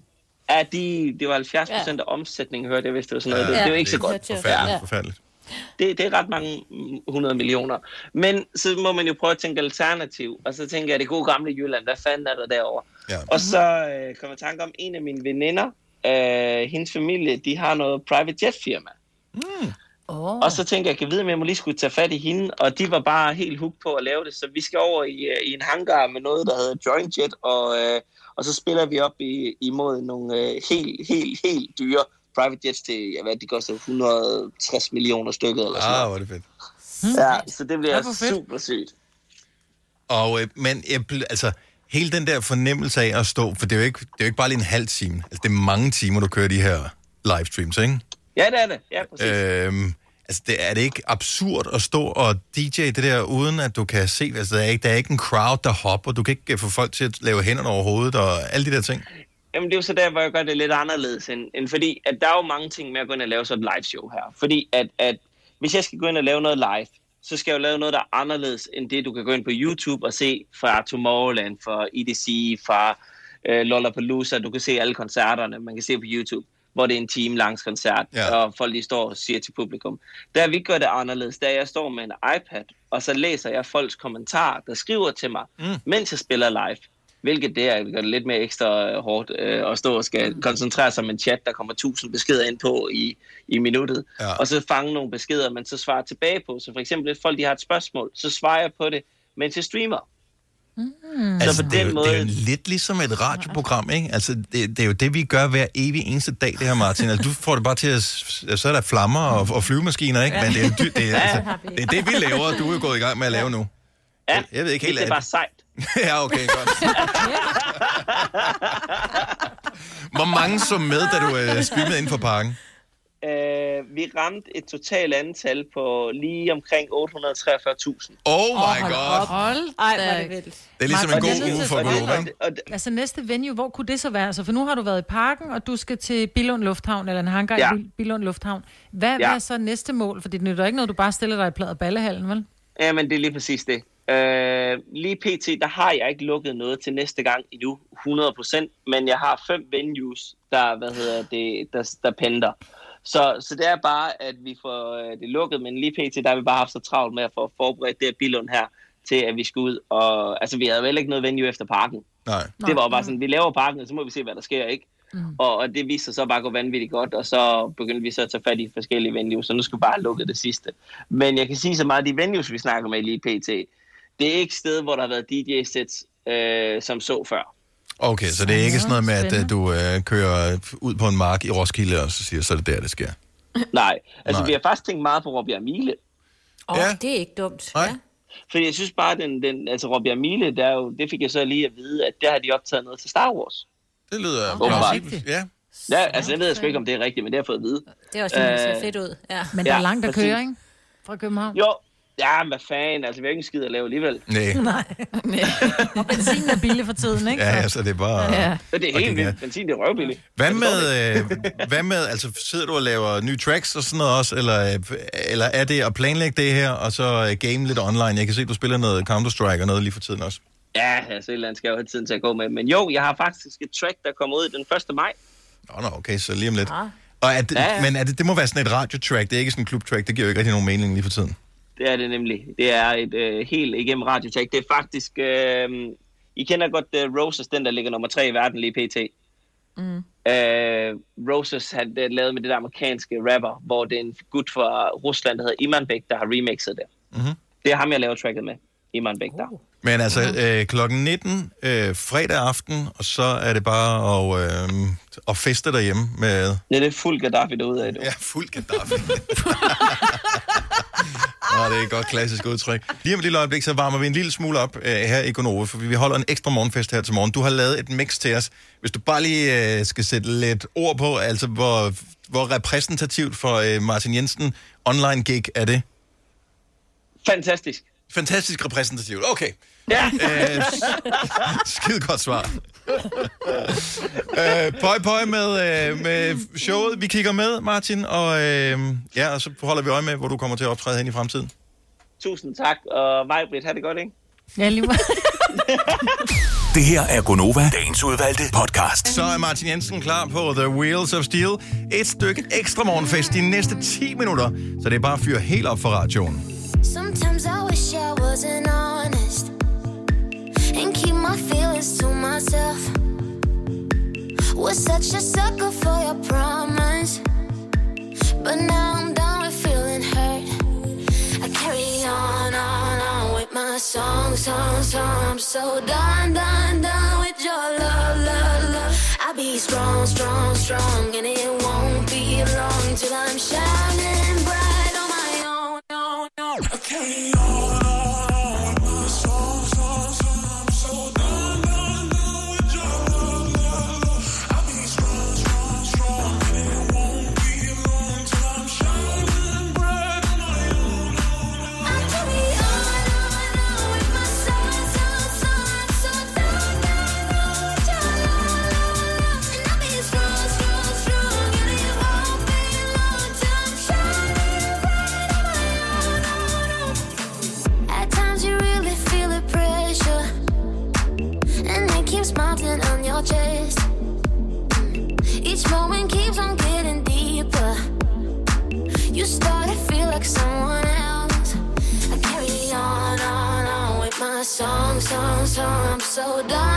Ja, de, det var 70 procent af omsætningen, hørte jeg, hvis det var sådan noget. Ja, det, det er jo det ikke så godt. forfærdeligt, Ja. forfærdeligt. Det, det er ret mange mm, 100 millioner. Men så må man jo prøve at tænke alternativ. Og så tænker jeg, det gode gamle Jylland, hvad fanden er der derovre? Ja. Og så øh, kom jeg i tanke om en af mine veninder, øh, hendes familie, de har noget private jet firma. Oh. Og så tænker jeg, jeg kan vide, om jeg må lige skulle tage fat i hende, og de var bare helt hooked på at lave det, så vi skal over i, øh, i en hangar med noget, der hedder Joint Jet, og, øh, og så spiller vi op i, imod nogle øh, helt, helt, helt dyre private jets til, jeg ved, de koster 160 millioner stykket eller sådan Ah, noget. hvor er det fedt. Ja, så det bliver hvor fedt. super sygt. Og, øh, men jeg, altså, hele den der fornemmelse af at stå, for det er jo ikke, det er jo ikke bare lige en halv time. Altså, det er mange timer, du kører de her livestreams, ikke? Ja, det er det. Ja, præcis. Øhm, altså, det, er det ikke absurd at stå og DJ det der, uden at du kan se, altså, der er ikke, der er ikke en crowd, der hopper, du kan ikke øh, få folk til at lave hænderne over hovedet, og alle de der ting. Jamen, det er jo så der, hvor jeg gør det lidt anderledes, end, end fordi, at der er jo mange ting med at gå ind og lave sådan et live show her. Fordi at, at hvis jeg skal gå ind og lave noget live, så skal jeg jo lave noget, der er anderledes end det, du kan gå ind på YouTube og se fra Tomorrowland, fra EDC, fra øh, Lollapalooza. Du kan se alle koncerterne, man kan se på YouTube, hvor det er en time langs koncert, Ja. og folk de står og siger til publikum. Der vi gør det anderledes, der jeg står med en iPad, og så læser jeg folks kommentarer, der skriver til mig, mm. mens jeg spiller live. Hvilket det er, det gør det lidt mere ekstra øh, hårdt øh, at stå og skal mm. koncentrere sig om en chat, der kommer tusind beskeder ind på i, i minuttet. Ja. Og så fange nogle beskeder, man så svarer tilbage på. Så for eksempel, hvis folk de har et spørgsmål, så svarer jeg på det, mens jeg streamer. Mm. Altså, på det, er den jo, det er jo måde- lidt ligesom et radioprogram, ikke? Altså, det, det er jo det, vi gør hver evig eneste dag, det her, Martin. Altså, du får det bare til at... Så er der flammer og, og flyvemaskiner, ikke? Men det er, jo det, er, altså, det er det, vi laver, og du er gået i gang med at lave nu. Ja, Jeg ved ikke helt, det er bare sejt. ja, okay, godt. Hvor mange så med, da du øh, streamede inden for parken? Øh, vi ramte et totalt antal på lige omkring 843.000. Oh my god. Hold Ej, da. hvor er det vildt. Det er ligesom en Og det er god uge for Gunova, ikke? Altså næste venue, hvor kunne det så være? Altså, for nu har du været i parken, og du skal til Billund Lufthavn, eller en hangar Ja. i Billund Lufthavn. Hvad, Ja. hvad er så næste mål? For det nytter ikke noget, du bare stiller dig i pladet ballehallen, vel? Ja, men det er lige præcis det. Øh, lige pt, der har jeg ikke lukket noget til næste gang endnu, 100%, men jeg har fem venues, der, hvad hedder det, der, der penter. Så, så det er bare, at vi får øh, det lukket, men lige pt, der har vi bare haft så travlt med at få forberedt det her Billund her, til at vi skal ud. Og, altså, vi havde vel ikke noget venue efter parken. Nej. Det var bare sådan, vi laver parken, og så må vi se, hvad der sker, ikke? Mm. Og, og det viste sig så bare at gå vanvittigt godt, og så begyndte vi så at tage fat i forskellige venues, så nu skal vi bare have lukket det sidste. Men jeg kan sige så meget, at de venues, vi snakker med lige pt., det er ikke sted, hvor der har været DJ-sets, øh, som så før. Okay, så det er ikke sådan noget med, at øh, du øh, kører ud på en mark i Roskilde, og så siger, så er det der, det sker. Nej, altså Nej. vi har faktisk tænkt meget på Robbie Mile. Åh, Ja. ja. det er ikke dumt. Nej. Ja. Fordi jeg synes bare, den, den, altså Robbie Mile, der er jo, det fik jeg så lige at vide, at der har de optaget noget til Star Wars. Det lyder Åbenbart. plausibelt. Ja. Ja, altså jeg ved jeg sgu ikke, om det er rigtigt, men det har jeg fået at vide. Det er også det, der ser Øh, fedt ud. Ja. Men der er Ja, langt at køre, ikke? Fra København. Jo, ja, men hvad fanden, altså vi har ikke en skid at lave alligevel. Nej. Nej. Og benzin er billig for tiden, ikke? Ja, ja, så det er bare... Ja. Så det er helt ja. vildt. Benzin, det er røvbilligt. Hvad med, øh, hvad med, altså sidder du og laver nye tracks og sådan noget også, eller, øh, eller er det at planlægge det her, og så øh, game lidt online? Jeg kan se, du spiller noget Counter-Strike og noget lige for tiden også. Ja, altså et eller andet skal jeg jo have tiden til at gå med. Men jo, jeg har faktisk et track, der kommer ud den 1. maj. Nå, nå, okay, så lige om lidt. Ah. Og er det, Ja, ja. Men er det, det må være sådan et radiotrack, det er ikke sådan en klubtrack, det giver jo ikke rigtig nogen mening lige for tiden. Det er det nemlig. Det er et øh, helt igennem radiotrack. Det er faktisk... Øh, I kender godt uh, Roses, den der ligger nummer tre i verden lige pt. Mm. Øh, Roses har det lavet med det der amerikanske rapper, hvor det er en gut fra Rusland, der hedder Iman Bek, der har remixet det. Mhm. Det er ham, jeg laver tracket med. Iman Bek der. Men altså, øh, klokken 19 øh, fredag aften, og så er det bare at, øh, at feste derhjemme med... Det er fuld Gaddafi derude af, du. Ja, fuld Gaddafi. Nå, det er et godt klassisk udtryk. Lige om et lille øjeblik, så varmer vi en lille smule op øh, her i Gonova, for vi holder en ekstra morgenfest her til morgen. Du har lavet et mix til os. Hvis du bare lige øh, skal sætte lidt ord på, altså hvor, hvor repræsentativt for øh, Martin Jensen online gig er det? Fantastisk. Fantastisk repræsentativt. Okay. Ja. Øh, skide godt svar. øh, pøj, pøj med, øh, med showet. Vi kigger med, Martin, og, øh, ja, og så holder vi øje med, hvor du kommer til at optræde hen i fremtiden. Tusind tak, og mig, Britt, ha' det godt, ikke? Ja, lige meget. Det her er Gonova, dagens udvalgte podcast. Så er Martin Jensen klar på The Wheels of Steel. Et stykke ekstra morgenfest de næste 10 minutter, så det er bare at fyre helt op for radioen. Sometimes I wish I wasn't keep my feelings to myself. Was such a sucker for your promise, but now I'm done with feeling hurt. I carry on, on, on with my song, song, song. I'm so done, done, done with your love, love, love. I'll be strong, strong, strong, and it won't be long till I'm shining bright on my own, own, own. I so dumb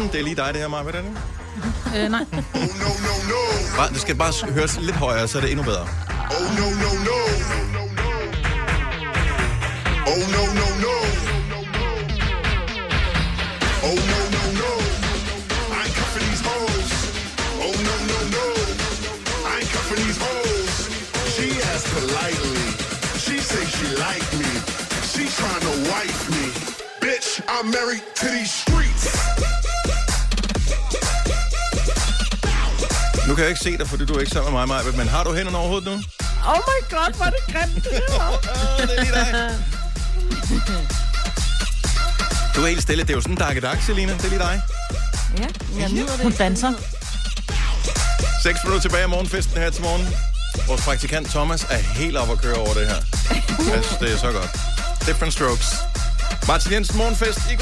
Jensen. Det er lige dig, det her, Maja. Hvordan er det? øh, nej. Bare, det skal bare høres lidt højere, så er det endnu bedre. Oh no no no. Ikke se dig, fordi du er ikke sammen med mig, Maja. Men har du hænderne over hovedet nu? Oh my god, hvor er det grimt, det der. det er lige dig. Du er helt stille. Det er jo sådan en dakkedak, Selina. Det er lige dig. Ja, jeg nyder det. Hun danser. 6 minutter tilbage af morgenfesten her til morgen. Vores praktikant Thomas er helt op at køre over det her. Jeg synes, det er så godt. Different strokes. Martin Jensen, morgenfest i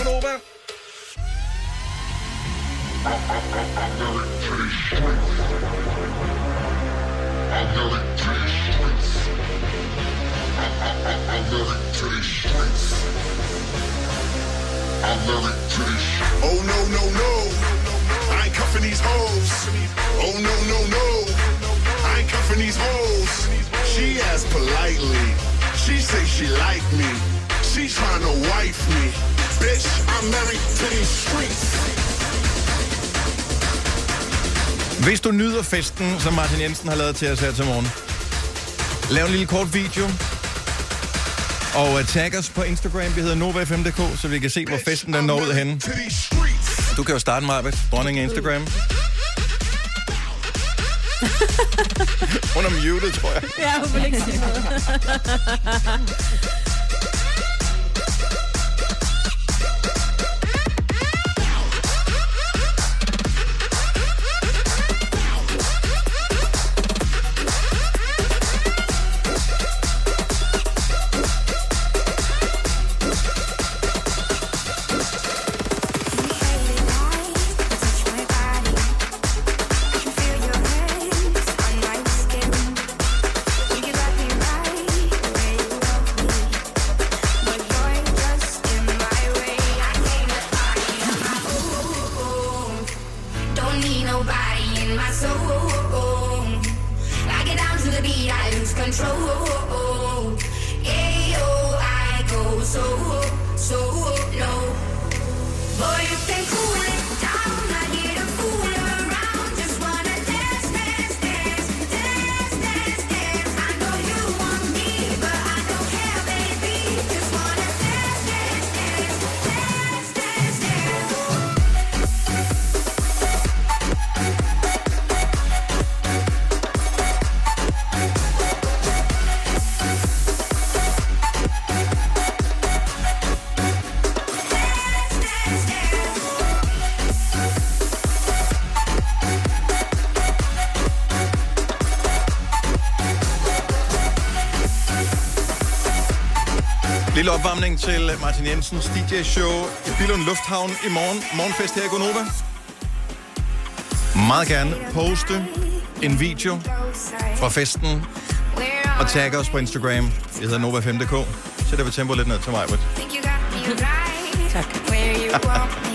Oh no no no, I ain't cuffing these hoes. Oh no no no, I ain't cuffing these hoes. She asked politely, she say she like me. She tryna wife me. Bitch, I'm married to these streets. Hvis du nyder festen, som Martin Jensen har lavet til os her til morgen, lav en lille kort video, og uh, tag os på Instagram, vi hedder NovaFM.dk, så vi kan se, hvor festen den når ud henne. Du kan jo starte med Arbet, dronning af Instagram. Hun er muted, tror jeg. Ja, hun vil ikke sige noget. Lille opvarmning til Martin Jensens DJ-show i Billund Lufthavn i morgen. Morgenfest her i Gonova. Meget gerne poste en video fra festen og tagge os på Instagram. Vi hedder Nova5.dk. Så der vil tempo lidt ned til mig. Think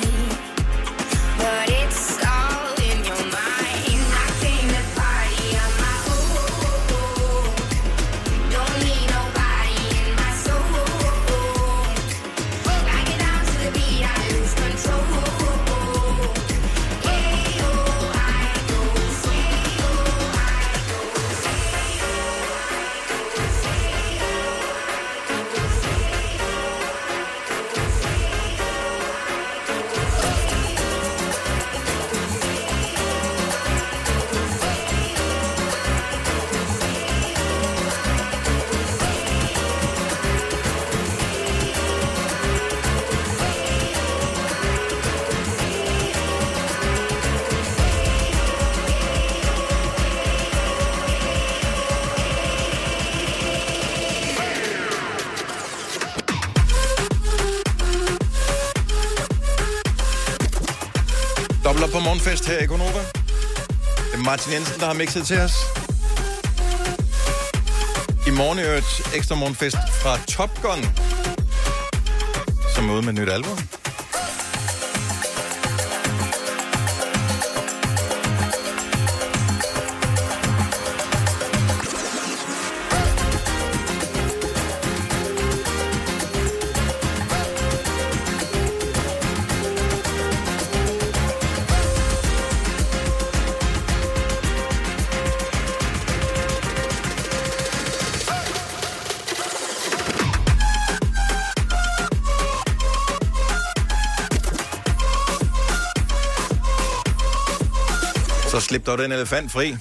Martin Jensen, der har mixet til os. I morgen er et ekstra morgenfest fra Top Gun, som er ude med et nyt album. Slip dog den elefant fri.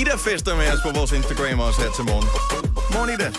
Ida fester med os på vores Instagram også her til morgen. Morgen, Ida.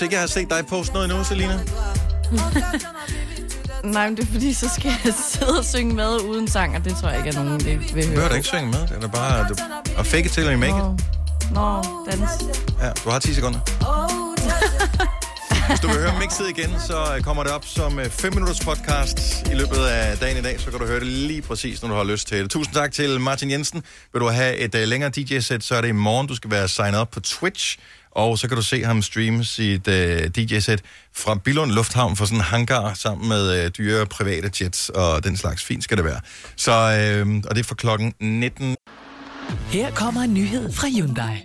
Synes ikke, jeg har set dig poste noget endnu, Selina. Nej, men det er fordi, så skal jeg sidde og synge med uden sang, og det tror jeg ikke, at nogen det vil Du høre. behøver da ikke synge med. Det er bare du, at fake it till you make it. Nå, dans. Ja, du har 10 sekunder. Hvis du vil høre mixet igen, så øh, kommer det op som øh, 5 minutters podcast i løbet af dagen i dag. Så kan du høre det lige præcis, når du har lyst til det. Tusind tak til Martin Jensen. Vil du have et uh, længere DJ-sæt, så er det i morgen. Du skal være signet op på Twitch. Og så kan du se ham streame sit uh, DJ-sæt fra Billund Lufthavn for sådan en hangar sammen med uh, dyre private jets og den slags. Fint skal det være. Så, uh, og det er for klokken 19. Her kommer en nyhed fra Hyundai.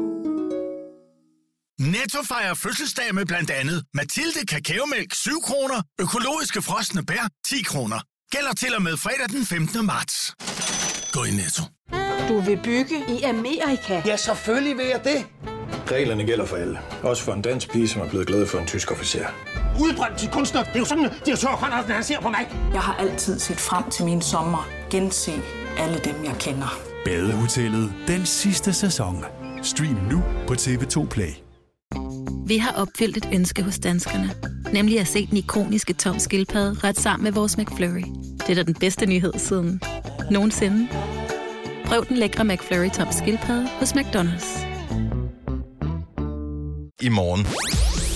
Netto fejrer fødselsdag med blandt andet Mathilde Kakaomælk 7 kroner, økologiske frosne bær 10 kroner. Gælder til og med fredag den 15. marts. Gå i Netto. Du vil bygge i Amerika? Ja, selvfølgelig vil jeg det. Reglerne gælder for alle. Også for en dansk pige, som er blevet glad for en tysk officer. Udbrændt til kunstner. Det er jo sådan, at de har tørt, han ser på mig. Jeg har altid set frem til min sommer. Gense alle dem, jeg kender. Badehotellet den sidste sæson. Stream nu på TV2 Play. Vi har opfyldt et ønske hos danskerne. Nemlig at se den ikoniske tom skildpadde ret sammen med vores McFlurry. Det er da den bedste nyhed siden nogensinde. Prøv den lækre McFlurry tom skildpadde hos McDonald's. i morgen.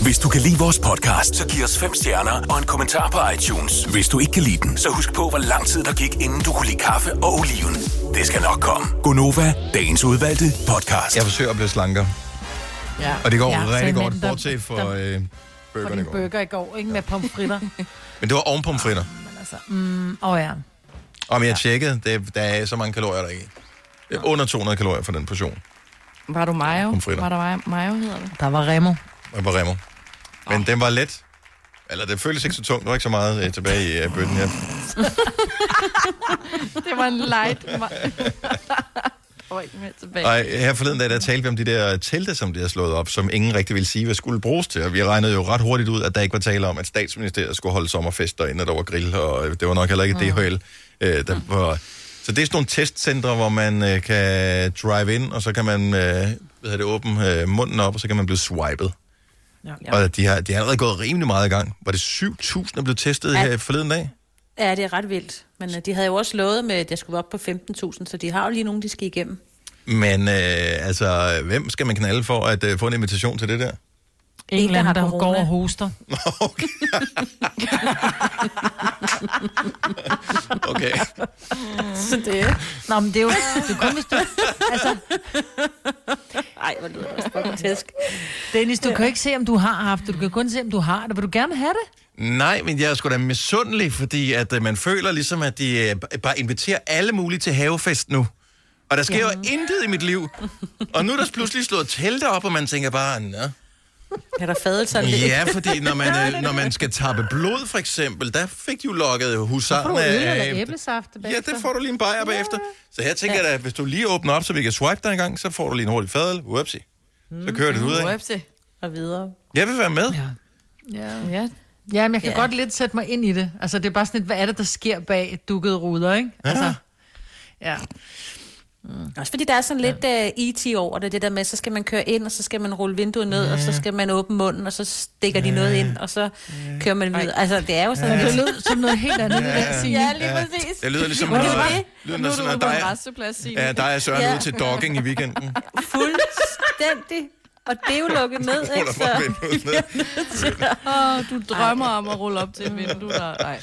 Hvis du kan lide vores podcast, så giv os fem stjerner og en kommentar på iTunes. Hvis du ikke kan lide den, så husk på, hvor lang tid der gik, inden du kunne lide kaffe og oliven. Det skal nok komme. Gonova, dagens udvalgte podcast. Jeg forsøger at blive slankere. Ja. Og det går Ja, rigtig godt, der- bortset for der- øh, burgerne i går. burger i går, ikke med pomfritter. Men det var oven pomfritter. Men altså, mm, åh oh ja. Og men jeg tjekkede, det, der er så mange kalorier der er i. Det er under 200 kalorier for den portion. Var du mayo? Pomfritter. Var der mayo, hedder det? Der var Remo. Og på Remo. Men den var let. Eller det føltes ikke så tungt. Der var ikke så meget øh, tilbage i øh, bøtten her. det var en light. Ikke mere tilbage. Og her forleden dag, der talte vi om de der telte, som de har slået op, som ingen rigtig ville sige, hvad skulle bruges til. Og vi regnede jo ret hurtigt ud, at der ikke var tale om, at statsministeriet skulle holde sommerfest derinde, og der var grill, og øh, det var nok heller ikke DHL. Øh, der var... Så det er sådan nogle testcentre, hvor man øh, kan drive ind, og så kan man øh, hvad det, åbne øh, munden op, og så kan man blive swipet. Ja. Og de har, de har allerede gået rimelig meget i gang. Var det 7.000, der blev testet Ja. her forleden dag? Ja, det er ret vildt. Men øh, de havde jo også lovet med, at jeg skulle være op på 15.000, så de har jo lige nogen, de skal igennem. Men øh, altså, hvem skal man knalde for at øh, få en invitation til det der? En eller der har anden, der går og hoster. Okay. Så det Nå, men det er jo, det er kun hvis du... Altså, Ej, hvor lyder det også grotesk. Dennis, du kan jo ikke se, om du har haft det. Du kan kun se, om du har det. Vil du gerne have det? Nej, men jeg er sgu da misundelig, fordi at øh, man føler ligesom, at de øh, bare inviterer alle mulige til havefest nu. Og der sker jo intet i mit liv. Og nu er der pludselig slået telte op, og man tænker bare, nå. Er der fadelsanlæg? Ja, fordi når man, øh, når man skal tappe blod, for eksempel, der fik de jo får husarerne du øl eller af. æblesaft Ja, det får du lige en bajer bagefter. Så her tænker jeg da, at hvis du lige åbner op, så vi kan swipe dig en gang, så får du lige en hurtig fadel. Whoopsie. Så kører det ud af. Whoopsie. Og videre. Jeg vil være med. Ja. Ja. Ja, men jeg kan Ja. godt lidt sætte mig ind i det. Altså, det er bare sådan lidt, hvad er det, der sker bag dukkede ruder, ikke? Altså, ja. Også fordi der er sådan lidt uh, E.T. over det, det der med, så skal man køre ind, og så skal man rulle vinduet ned, og så skal man åbne munden, og så stikker de noget ind, og så kører man videre. Altså, det er jo sådan Det lidt... lød som noget helt andet, det der Signe. Ja, lige præcis. Det lyder ligesom, Men det er noget, det. lyder Nu noget er du sådan, at på en dig, resteplads, Signe. ja, dig er Søren Ja. ude til dogging i weekenden. Fuldstændig. Og det er jo lukket ned, ikke? Så... Åh, du drømmer om at rulle op til et vindue, der... Nej.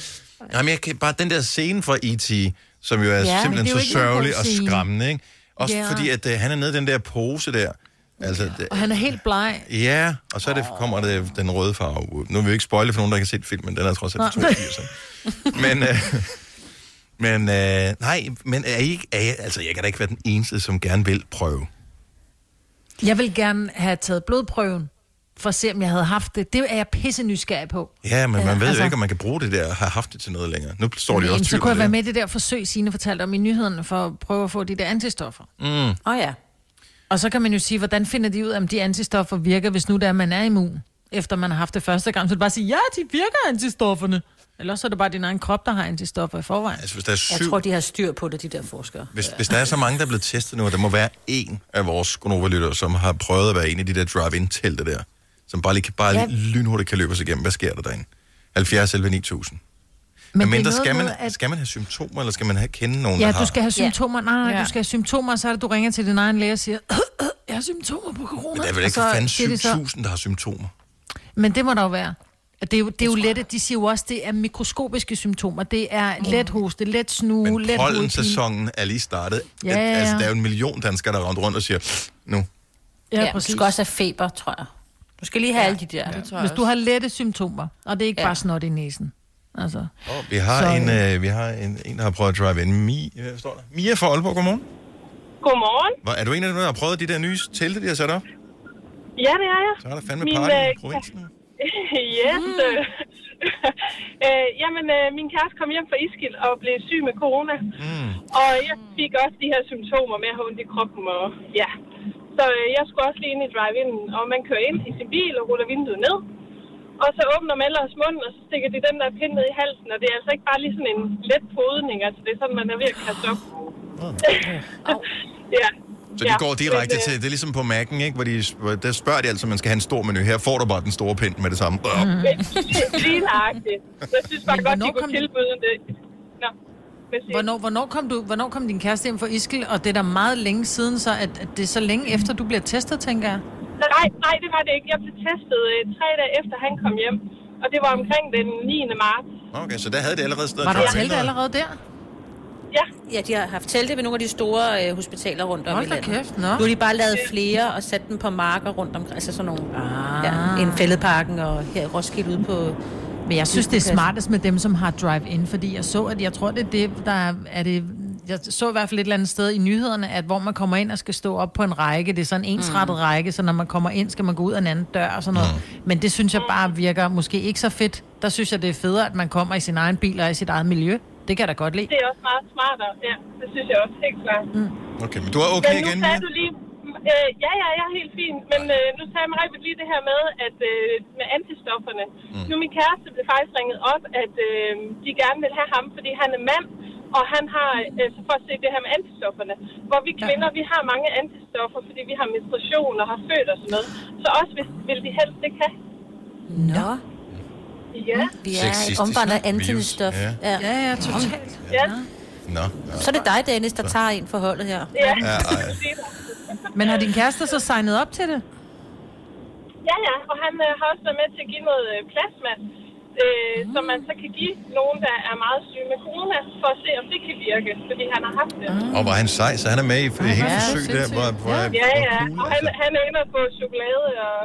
Jamen, jeg kan, bare den der scene fra E.T., som jo er Ja, det er simpelthen jo så sørgelig og skræmmende, ikke? Også Ja. fordi, at uh, han er nede i den der pose der. Altså, det, Og han er helt bleg. ja, og så er det, kommer det den røde farve ud. Nu vil vi ikke spoile for nogen, der ikke har set filmen. Den er trods alt fra Nej. 82. ikke? Men, øh, men øh, nej, men er I, ikke- er I, altså, jeg kan da ikke være den eneste, som gerne vil prøve. Jeg vil gerne have taget blodprøven, for at se, om jeg havde haft det. Det er jeg pisse nysgerrig på. Ja, men man Ja, ved altså- jo ikke, om man kan bruge det der og have haft det til noget længere. Nu står de Men, også så kunne jeg være det. med i det der forsøg, Signe fortalte om i nyhederne, for at prøve at få de der antistoffer. Mm. Åh oh, ja. Og så kan man jo sige, hvordan finder de ud af, om de antistoffer virker, hvis nu der er, man er immun, efter man har haft det første gang. Så det bare sige, ja, de virker antistofferne. Eller så er det bare din egen krop, der har antistoffer i forvejen. Altså, hvis der er syv, Jeg tror, de har styr på det, de der forskere. hvis, hvis der er så mange, der er blevet testet nu, og der må være en af vores gonova som har prøvet at være en af de der drive-in-telte der, som bare lige, kan- bare Ja. lynhurtigt kan løbe os igennem. Hvad sker der derinde? 70 11 9000. Men Men mindre, skal, man, med, at- skal man have symptomer, eller skal man have, kende nogen, Ja, der du har? skal have symptomer. Nej, nej, Ja. du skal have symptomer, så er det, du ringer til din egen læge og siger, jeg har symptomer på corona. Men der er vel ikke fanden siger de så- 7000, der har symptomer. Men det må der jo være. Det er jo, det er jo let, de siger jo også, det er mikroskopiske symptomer. Det er let hoste, let snue, Men let hovedpine. pollensæsonen er lige startet. Ja, ja, ja. Altså, der er jo en million danskere, der render rundt og siger, nu. Ja, Ja, du præcis. skal også have feber, tror jeg. Du skal lige have ja, alle de der. Ja. Hvis du har lette symptomer, og det er ikke ja. bare snot i næsen. Altså. Vi har, Så, en, øh, vi har en, en, der har prøvet at drive in. Mi, øh, står der. Mia fra Aalborg, godmorgen. Godmorgen. Hvor, er du en af dem, der har prøvet de der nye telte, de har sat op? Ja, det er jeg. Så er der fandme Min, party i øh, provinsen. yes. Mm. øh, jamen, øh, min kæreste kom hjem fra Iskild og blev syg med corona. Mm. Og jeg fik også de her symptomer med at have ondt i kroppen. Og, ja. Så øh, jeg skulle også lige ind i drive-in, og man kører ind i sin bil og ruller vinduet ned. Og så åbner man ellers munden, og så stikker de den der pind ned i halsen. Og det er altså ikke bare lige sådan en let podning, altså det er sådan, man er ved at kaste op. ja. Så de ja, går direkte men, til, det er ligesom på Mac'en, ikke? Hvor de, hvor der spørger de altså, man skal have en stor menu. Her får du bare den store pind med det samme. Mm. Lige nøjagtigt. Jeg synes bare Men godt, de kunne tilbyde det. Nå. Hvornår, hvornår, kom du, hvornår kom din kæreste hjem fra Iskil? Og det er da meget længe siden, så at, at det er så længe efter, du bliver testet, tænker jeg. Nej, nej, det var det ikke. Jeg blev testet øh, tre dage efter, han kom hjem. Og det var omkring den 9. marts. Okay, så der havde det allerede stået Var der og- allerede der? Ja. ja, de har haft telte ved nogle af de store øh, hospitaler rundt om Hold i da landet. kæft, nå. Nu har de bare lavet flere og sat dem på marker rundt omkring. Altså sådan nogle... Ah. Ja, en fældeparken og her i Roskilde ude på... Men jeg synes, det er smartest med dem, som har drive-in, fordi jeg så, at jeg tror, det er det, der er, det... Jeg så i hvert fald et eller andet sted i nyhederne, at hvor man kommer ind og skal stå op på en række, det er sådan en ensrettet mm. række, så når man kommer ind, skal man gå ud af en anden dør og sådan noget. Mm. Men det synes jeg bare virker måske ikke så fedt. Der synes jeg, det er federe, at man kommer i sin egen bil og i sit eget miljø. Det kan jeg da godt lide. Det er også meget smartere. Ja, det synes jeg også helt klart. Mm. Okay, men du er okay men nu igen, sagde Mia? du lige... Øh, ja, ja, jeg er helt fin. Men øh, nu sagde Marie lige det her med, at øh, med antistofferne. Mm. Nu min kæreste blev faktisk ringet op, at øh, de gerne vil have ham, fordi han er mand. Og han har, øh, så for at se det her med antistofferne, hvor vi kvinder, vi har mange antistoffer, fordi vi har menstruation og har født og sådan noget. Så også hvis, vil vi helst ikke have. Nå. Ja. Vi er omvandret antistof. Ja. Ja, ja, ja totalt. Ja. Nå. Så er det dig, Dennis, der tager en for holdet her. Ja. Ja, ej. Men har din kæreste så signet op til det? Ja, ja, og han øh, har også været med til at give noget øh, plasma, øh, mm. som man så kan give nogen, der er meget syge med corona, for at se, om det kan virke, fordi han har haft det. Og var han sej, så han er med i hele Ja, forsøg der. Hvor, hvor, Ja, ja, og han, han er inde på chokolade og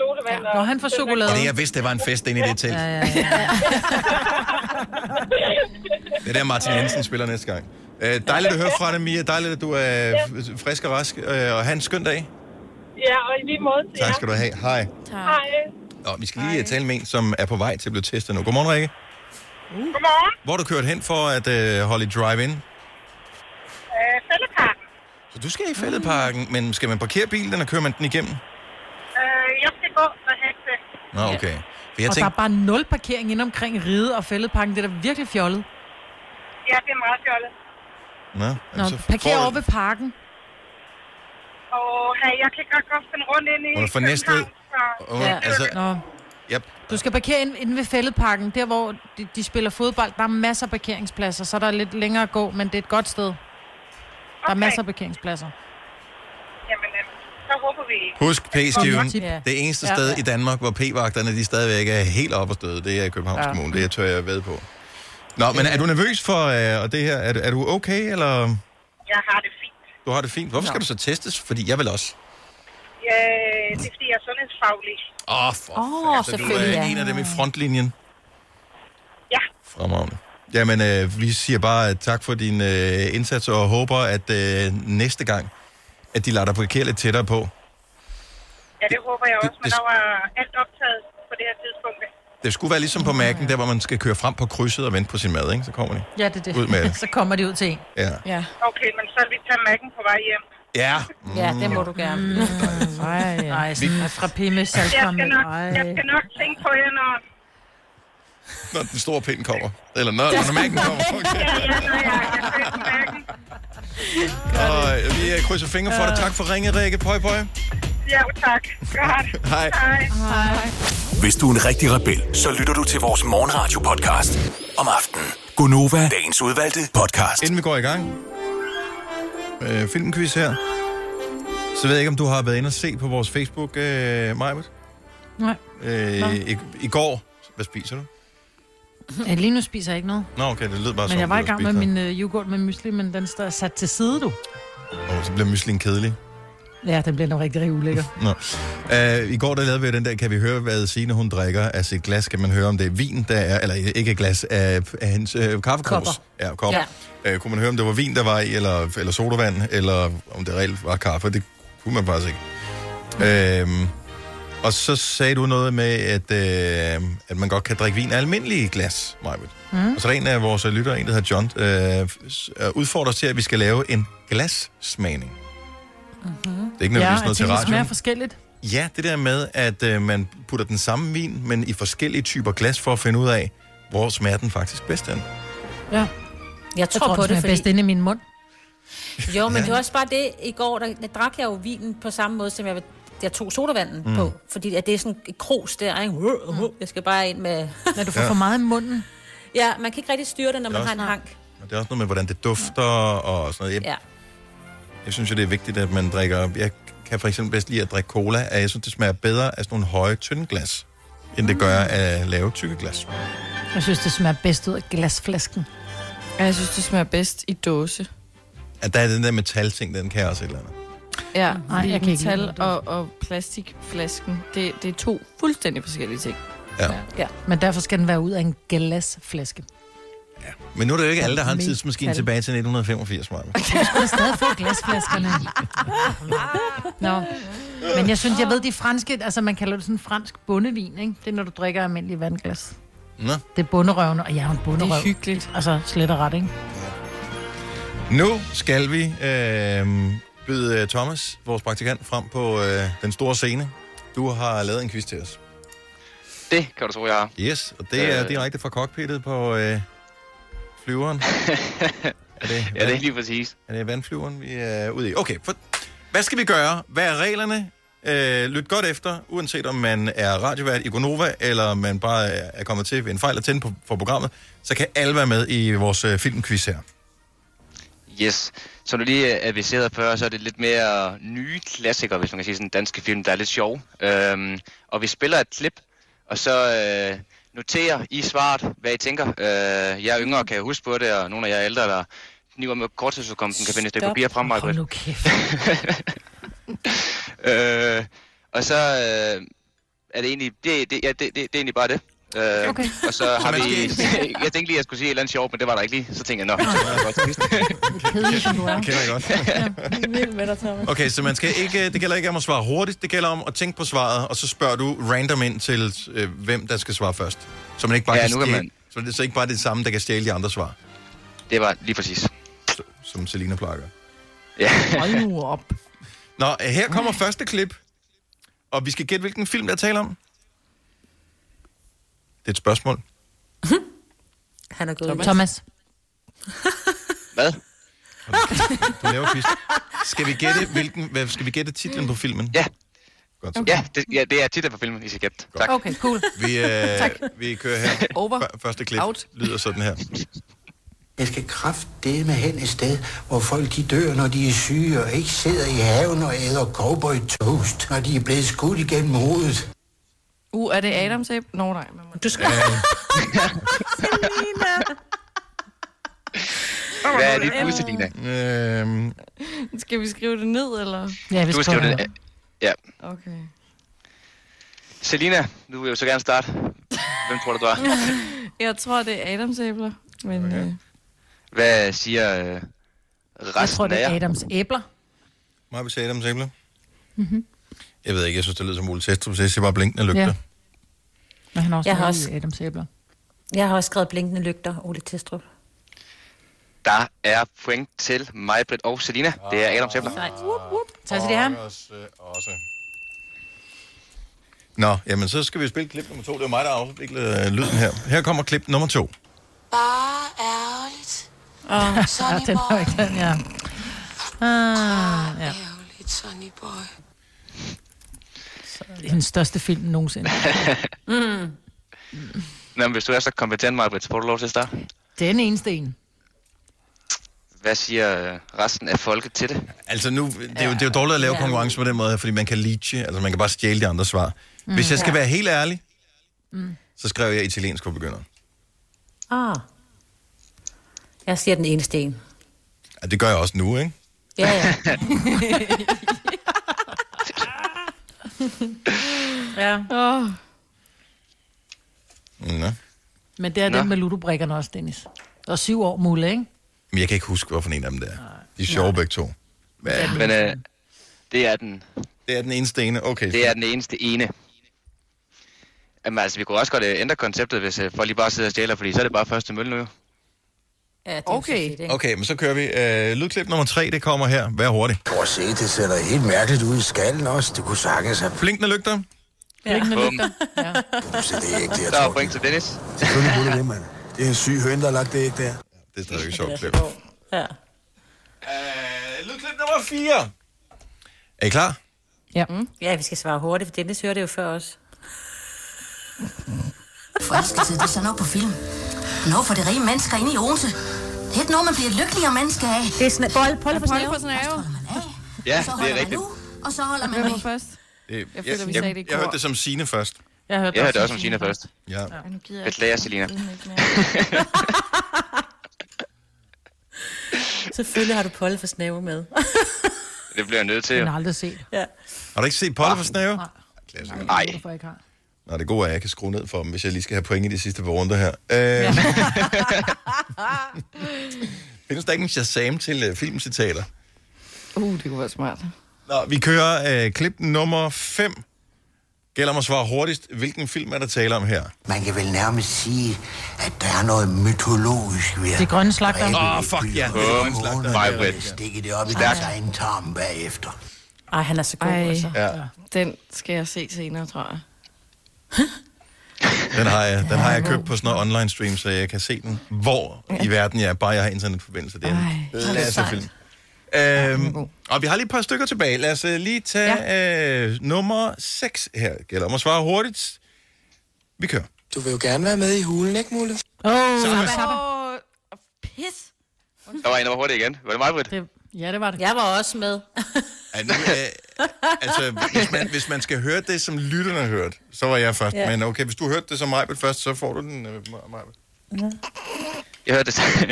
sodavand. Ja, Når han får chokolade. Og det, jeg vidste, det var en fest inde i det telt. Ja, ja, ja. Det er der, Martin Jensen spiller næste gang. Øh, dejligt at høre fra dig, Mia. Dejligt, at du er frisk og rask. Øh, og have en skøn dag. Ja, og i lige måde til Tak skal du have. Hej. Hej. Og vi skal lige tale med en, som er på vej til at blive testet nu. Godmorgen, Rikke. Godmorgen. Hvor er du kørt hen for at øh, holde i drive-in? Øh, Fældeparken. Så du skal i fældeparken, men skal man parkere bilen, eller kører man den igennem? Øh, jeg skal gå og hægte. Nå, okay. For jeg og tænkte, der er bare nul parkering ind omkring Ride og Fældeparken. Det er da virkelig fjollet. Ja, det er meget fjollet. Nå, Nå, altså, parker for- over ved parken. Og hey, jeg kan godt godt finde rundt ind i Hun er fra Næstved. Så- Ja, altså, Nå. Yep. Du skal parkere inde, inde ved Fældeparken, der hvor de, de spiller fodbold. Der er masser af parkeringspladser, så der er lidt længere at gå, men det er et godt sted. Der er masser af parkeringspladser. Jamen, øh, så håber vi... Husk P-skiven. Ja. Det eneste Ja. sted i Danmark, hvor P-vagterne de stadigvæk er helt oppe at støde, det er i Københavns Ja. Kommune. Det tør jeg ved på. Nå, men er du nervøs for øh, og det her? Er, du- er du okay, eller Jeg har det fint. du har det fint? Hvorfor skal du så testes? Fordi jeg vil også. Ja, det er fordi, jeg er sundhedsfaglig. Åh, oh, for Åh, oh, så du selvfølgelig, er ja. en af dem i frontlinjen. Ja. Fremragende. Jamen, øh, vi siger bare øh, tak for din øh, indsats, og håber, at øh, næste gang, at de lader dig parkere lidt tættere på. Ja, det håber jeg også, men det- der var alt optaget på det her tidspunkt. Det skulle være ligesom på Mac'en, der hvor man skal køre frem på krydset og vente på sin mad, ikke? Så kommer de. Ja, det er det. Ud med det. så kommer de ud til en. Ja. Ja. Okay, men så vil vi tage mærken på vej hjem. Ja. Ja, det må du gerne. Mm. Ej, Ej sådan en frappé med Jeg nok, Ej. jeg skal nok tænke på jer, når... Når den store pind kommer. Eller når, når Mac'en kommer. Okay. Ja, ja, når jeg er på mærken. Og vi øh, krydser fingre for dig. Tak for ringet, Rikke. Pøj, pøj. Ja, tak. Godt. Hej. Hej. Hej. Hvis du er en rigtig rebel, så lytter du til vores morgenradio-podcast om aftenen. Gunova, dagens udvalgte podcast. Inden vi går i gang, øh, filmquiz her, så ved jeg ikke, om du har været inde og se på vores Facebook, øh, Majbet? Nej. Øh, i, I går, hvad spiser du? Ja, lige nu spiser jeg ikke noget. Nå, okay, det lød bare Men jeg var i gang med min øh, yoghurt med mysli, men den står sat til side, du. Åh, så bliver myslingen kedelig. Ja, den bliver nok rigtig, rigtig ulækker. Nå. Uh, I går der lavede vi den der, kan vi høre, hvad Signe hun drikker af sit glas. Kan man høre, om det er vin, der er, eller ikke glas, af, af hendes øh, kaffekros. Kopper. Ja, kopper. Ja. Uh, kunne man høre, om det var vin, der var i, eller, eller sodavand, eller om det reelt var kaffe. Det kunne man faktisk ikke. Uh, og så sagde du noget med, at, uh, at man godt kan drikke vin af almindelige glas, Majbet. Mm. Og så er der en af vores lyttere, en der hedder John, uh, udfordrer os til, at vi skal lave en glassmagning. Mm-hmm. Det er ikke nødvendigvis noget til det radioen. smager forskelligt. Ja, det der med, at øh, man putter den samme vin, men i forskellige typer glas, for at finde ud af, hvor smager den faktisk bedst hen. Ja. Jeg tror, tror på det, fordi... bedst inde i min mund. Jo, men Ja. det var også bare det, i går, der, der drak jeg jo vinen på samme måde, som jeg, jeg tog sodavanden Mm. mm. på. Fordi at det er sådan et krus der, ikke? Jeg skal bare ind med... Når du får Ja. for meget i munden. Ja, man kan ikke rigtig styre det, når Det man har også- en hank. Og det er også noget med, hvordan det dufter og sådan noget. Jeg, Ja. Jeg synes jo, det er vigtigt, at man drikker... Jeg kan for eksempel bedst lide at drikke cola, at jeg synes, det smager bedre af sådan nogle høje, tynde glas, end det gør af lave, tykke glas. Jeg synes, det smager bedst ud af glasflasken. Jeg synes, det smager bedst i dåse. At der er den der metalting, den kan også et eller andet. Ja, Nej, jeg jeg kan ikke metal det. og, og plastikflasken, det, det er to fuldstændig forskellige ting. Ja. Ja. Men derfor skal den være ud af en glasflaske. Men nu er det jo ikke alle, der har en tidsmaskine tilbage til 1985, Maja. Du skal stadig få glasflaskerne. Nå. Men jeg synes, jeg ved, de franske, altså man kalder det sådan fransk bundevin, ikke? Det er, når du drikker almindelig vandglas. Nå. Det er bunderøvende, og jeg er jo en bunderøv. Det er hyggeligt. Altså, slet og ret, ikke? Nu skal vi øh, byde øh, Thomas, vores praktikant, frem på øh, den store scene. Du har lavet en quiz til os. Det kan du tro, jeg har. Yes, og det er Øh. direkte fra cockpittet på øh, flyveren. er det, Ja, det er lige præcis. Er det vandflyveren, vi er ude i? Okay, for, hvad skal vi gøre? Hvad er reglerne? Øh, lyt godt efter, uanset om man er radiovært i Gonova, eller man bare er kommet til ved en fejl at tænde på, på programmet, så kan alle være med i vores øh, filmquiz her. Yes. Som du lige adviserede før, så er det lidt mere nye klassikere, hvis man kan sige sådan danske film, der er lidt sjov. Øhm, og vi spiller et klip, og så øh, noterer I svaret, hvad I tænker. Øh, jeg er yngre, kan jeg huske på det, og nogle af jer er ældre, der kniver med korttidsudkomsten, kan finde et stykke papir frem, mig. Hold nu kæft. øh, og så øh, er det egentlig, det, det, ja, det, det, det er egentlig bare det. Øh, Okay. Og så har vi, jeg tænkte lige, at jeg skulle sige et eller andet sjovt, men det var der ikke lige. Så tænkte jeg, nå, så det godt. Kedelig, som du er. Det kender jeg godt. Vild med dig, Thomas. Okay, så man skal ikke, det gælder ikke om at svare hurtigt, det gælder om at tænke på svaret, og så spørger du random ind til, øh, hvem der skal svare først. Så man ikke bare Ja, kan nu kan stjæle, man- så det er så ikke bare det samme, der kan stjæle de andre svar, Det var lige præcis. som Selina plejer at gøre. Ja. Hold nu op. Nå, her kommer første klip, og vi skal gætte, hvilken film der er tale om. Det er et spørgsmål. Han er gået. Thomas. Hvad? Du laver quiz. Skal vi gætte, hvilken, hvad, skal vi gætte titlen på filmen? Ja. Godt så. Ja, det, ja, det er titlen på filmen, I skal gætte. Tak. Okay, cool. Vi, øh, vi kører her. Over. Første klip Out. lyder sådan her. Jeg skal kraftedeme hen et sted, hvor folk de dør, når de er syge, og ikke sidder i haven og æder cowboy toast, når de er blevet skudt igennem hovedet. Uh, er det Adams æble? Nå, nej. Man må... Du skal... Hvad er dit bud, Selina? Øhm, Skal vi skrive det ned, eller? Ja, vi Du skriver det. det. Ja. Okay. Selina, du vil jo så gerne starte. Hvem tror du, du er? Jeg tror, det er Adams æbler. Men okay. øh, Hvad siger øh, resten Jeg tror, det af er jer? Adams æbler. Må vi sige Adams æble? Mm-hmm. Jeg ved ikke, jeg synes, det lyder som Ole Testrup, så jeg siger bare blinkende lygter. Ja. Men han har også Jeg har også- også... Adams æbler. Jeg har også skrevet blinkende lygter, Ole Testrup. Der er point til mig, Britt og Selina. Det er Adams æbler. Sejt. Whoop, whoop. Tak til det her. Også, øh, også. Nå, jamen så skal vi spille klip nummer to. Det er mig, der har afviklet øh, lyden her. Her kommer klip nummer to. Bare ærligt. Åh, ja, den boy. var ikke den, ja. Ah, ja. Ærligt, Sonny boy. Det er hendes største film nogensinde. Mm. Nå, men hvis du er så kompetent, Majbrit, så får du lov til at starte. Den eneste en. Hvad siger øh, resten af folket til det? Altså nu, det er jo, det er jo dårligt at lave Ja. konkurrence på den måde her, fordi man kan leache, altså man kan bare stjæle de andre svar. Mm. Hvis jeg skal Ja. være helt ærlig, Mm. så skrev jeg italiensk for begynder. Ah. Jeg siger den eneste en. Ja, det gør jeg også nu, ikke? Ja, ja. ja. Oh. Nå. Men det er Nå. den med ludobrikkerne også, Dennis. Der er syv år mulle, ikke? Men jeg kan ikke huske, hvorfor en af dem det er. De er sjove begge to. Er det? Men øh, det er den. Det er den eneste ene, okay. Det er den eneste ene. Jamen altså, vi kunne også godt øh, ændre konceptet, hvis øh, folk lige bare sidder og stjæler, fordi så er det bare første mølle nu. Ja, det okay. Fedt, Okay, men så kører vi. Øh, lydklip nummer tre, det kommer her. Vær hurtig. Prøv at se, det ser helt mærkeligt ud i skallen også. Det kunne sagtens have... Blinkende lygter. Blinkende Bum. lygter. Ja. Så det er ikke det, jeg Der er point til Dennis. Selvfølgelig kunne det det, mand. Det er en syg høn, der har lagt det ikke der. Det er stadig et sjovt klip. Ja. Øh, lydklip nummer 4. Er I klar? Ja. Mm. Ja, vi skal svare hurtigt, for Dennis hørte det jo før os. Forelskelse, det er sådan noget på film. Noget for de rige mennesker inde i Odense. Det er ikke noget, man bliver et lykkeligere menneske af. Det er sådan, bold, bold på Polly snæve. på snave. Ja, Så det er rigtigt. nu, og så holder man med. var først? Det, Jeg føler, vi jeg, sagde det i jeg hørte det som Sine først. Jeg hørte Jeg hørte også også om Sina først. Ja. Ej, nu gider jeg Beklager, Selina. Selvfølgelig har du Polle for snæve med. Det bliver jeg nødt til. Jo. har aldrig set. ja. Har du ikke set Polle for Snave? Nej. Nej. Har? Nå, det gode er, at jeg kan skrue ned for dem, hvis jeg lige skal have point i de sidste par runder her. Øh, findes der ikke en Shazam til uh, filmcitater? Uh, det kunne være smart. Nå, vi kører uh, klip nummer 5. Gælder om at svare hurtigst. Hvilken film er der tale om her? Man kan vel nærmest sige, at der er noget mytologisk ved Det er grønne slagter. Åh, oh, fuck ja. Det er en slagter. Mig, Britt. stikke det op i deres egen tarm bagefter. Ej, han er så god, Ej. altså. Ja, Den skal jeg se senere, tror jeg. Den har jeg, den har jeg købt på sådan noget online stream, så jeg kan se den, hvor i verden jeg er, bare jeg har internetforbindelse. Det er en Ej, klasse film. Øhm, og vi har lige et par stykker tilbage. Lad os uh, lige tage ja. øh, nummer 6 her. Gælder om at svare hurtigt. Vi kører. Du vil jo gerne være med i hulen, ikke, Mulle? Åh, oh, Sabba. Sabba. Åh, pis. Der var en, der var hurtigt igen. Var det mig, Britt? Det, ja, det var det. Jeg var også med. Ja, nu, øh, altså, hvis man, hvis man skal høre det, som lytterne har hørt, så var jeg først. Ja. Ja. Men okay, hvis du hørte det som mig først, så får du den, øh, Majbert. Jeg hørte det,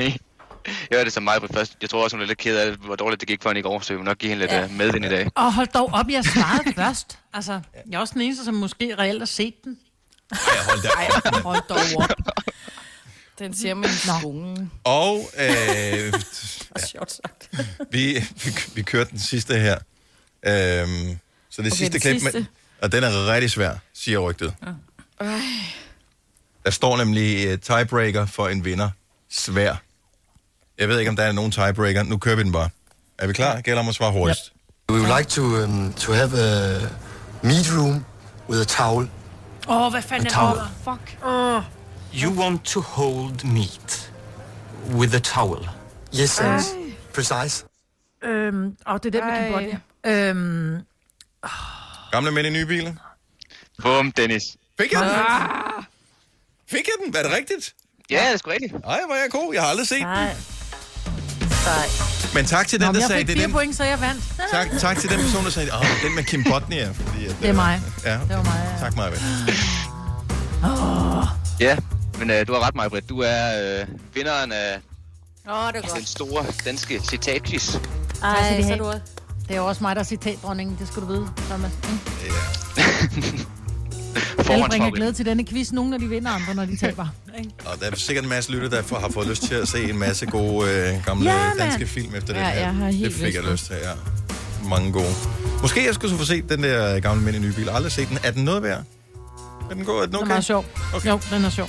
jeg hørte det som mig på først. Jeg tror også, hun er lidt ked af, hvor dårligt det gik for hende i går, så vi må nok give hende lidt Ja. ja. medvind i dag. Og hold dog op, jeg svarede først. Altså, jeg er også den eneste, som måske reelt har set den. Ej, hold da op. Hold dog op. Den siger man i skolen. Og øh, Sjovt sagt. vi, vi, vi kørte den sidste her. Øhm, så det Okay, sidste den klip, sidste. Men, og den er rigtig svær, siger rygtet. Ej. Der står nemlig uh, tiebreaker for en vinder. Svær. Jeg ved ikke, om der er nogen tiebreaker. Nu kører vi den bare. Er vi klar? Gælder om at svare hurtigst. We would like to, um, to have a meat room with a towel. Åh, oh, hvad fanden er det? Fuck. Oh. You want to hold meat with a towel. Yes, Ej. yes. Precise. Øhm, og det er den med din body. Øhm, Gamle mænd i nye biler. Bum, Dennis. Fik jeg den? Ah. Fik jeg den? Er det rigtigt? Ja, det er sgu rigtigt. Ej, hvor er jeg god. Jeg har aldrig set den. Nej. Sej. Men tak til den, Nå, der jeg sagde, fik det er fire den, point, så jeg vandt. tak, tak til den person, der sagde, åh, den med Kim Botnia. Fordi, at, Det er mig. Ja, Det var mig, ja. tak mig. Ja, men øh, du har ret, Majbrit. Du er øh, vinderen af Åh, det er den store danske citatquiz. Ej, så du Det er jo også mig, der er citatdronningen, det skal du vide, Thomas. Mm. Alle bringer glæde til denne quiz. Nogle, når de vinder, andre, når de taber. Ikke? Og der er sikkert en masse lytter, der får- har fået lyst til at se en masse gode øh, gamle Ja, danske film efter Ja, den her. jeg har helt det fik lyst jeg lyst til, ja. Mange gode. Måske jeg skulle så få set den der gamle mænd i nye bil. Aldrig set den. Er den noget værd? Er den god? Er den Den er okay? meget sjov. Okay. Jo, den er sjov.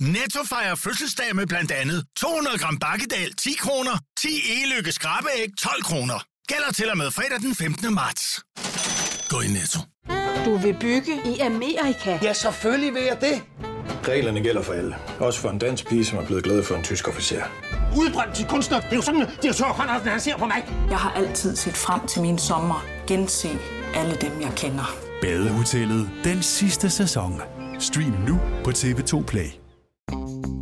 Netto fejrer fødselsdag med blandt andet 200 gram bakkedal 10 kroner, 10 e-lykke skrabeæg 12 kroner. Gælder til og med fredag den 15. marts. Gå i Netto. Du vil bygge i Amerika? Ja, selvfølgelig vil jeg det. Reglerne gælder for alle. Også for en dansk pige, som er blevet glad for en tysk officer. Udbrændt til kunstner. Det er jo sådan, at de har tørt, han ser på mig. Jeg har altid set frem til min sommer. Gense alle dem, jeg kender. Badehotellet den sidste sæson. Stream nu på TV2 Play.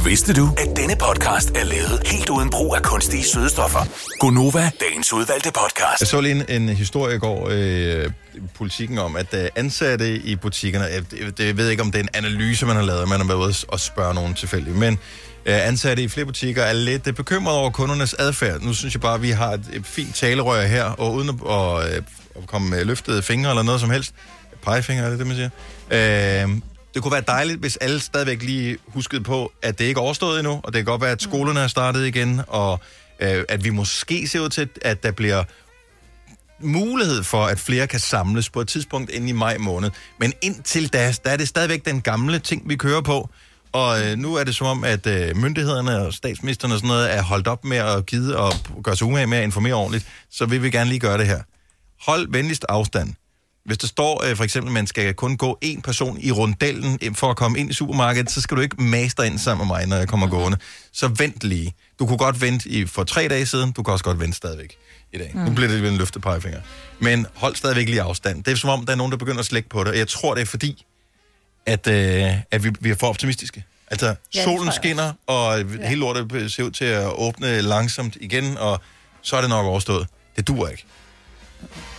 Vidste du, at denne podcast er lavet helt uden brug af kunstige sødestoffer? Gonova, dagens udvalgte podcast. Jeg så lige en, en historie i går øh, politikken om, at øh, ansatte i butikkerne, øh, jeg, jeg, jeg ved ikke, om det er en analyse, man har lavet, man har været ude og spørge nogen tilfældigt, men øh, ansatte i flere butikker er lidt øh, bekymrede over kundernes adfærd. Nu synes jeg bare, at vi har et, et fint talerør her, og uden at, og, øh, at komme med løftede fingre eller noget som helst, pegefinger er det det, man siger, øh, det kunne være dejligt, hvis alle stadigvæk lige huskede på, at det ikke er overstået endnu, og det kan godt være, at skolerne er startet igen, og øh, at vi måske ser ud til, at der bliver mulighed for, at flere kan samles på et tidspunkt inden i maj måned. Men indtil da, der er det stadigvæk den gamle ting, vi kører på. Og øh, nu er det som om, at øh, myndighederne og statsministeren og sådan noget er holdt op med at gide og gøre sig umage med at informere ordentligt. Så vil vi gerne lige gøre det her. Hold venligst afstand. Hvis der står øh, for eksempel, at man skal kun gå en person i rundellen for at komme ind i supermarkedet, så skal du ikke master ind sammen med mig, når jeg kommer gående. Så vent lige. Du kunne godt vente i, for tre dage siden, du kan også godt vente stadigvæk i dag. Mm. Nu bliver det lidt en løftet pegefinger. Men hold stadigvæk lige afstand. Det er som om, der er nogen, der begynder at slække på det. Og jeg tror, det er fordi, at, øh, at vi, vi er for optimistiske. Altså, ja, solen skinner, og ja. hele lortet ser ud til at åbne langsomt igen, og så er det nok overstået. Det dur ikke.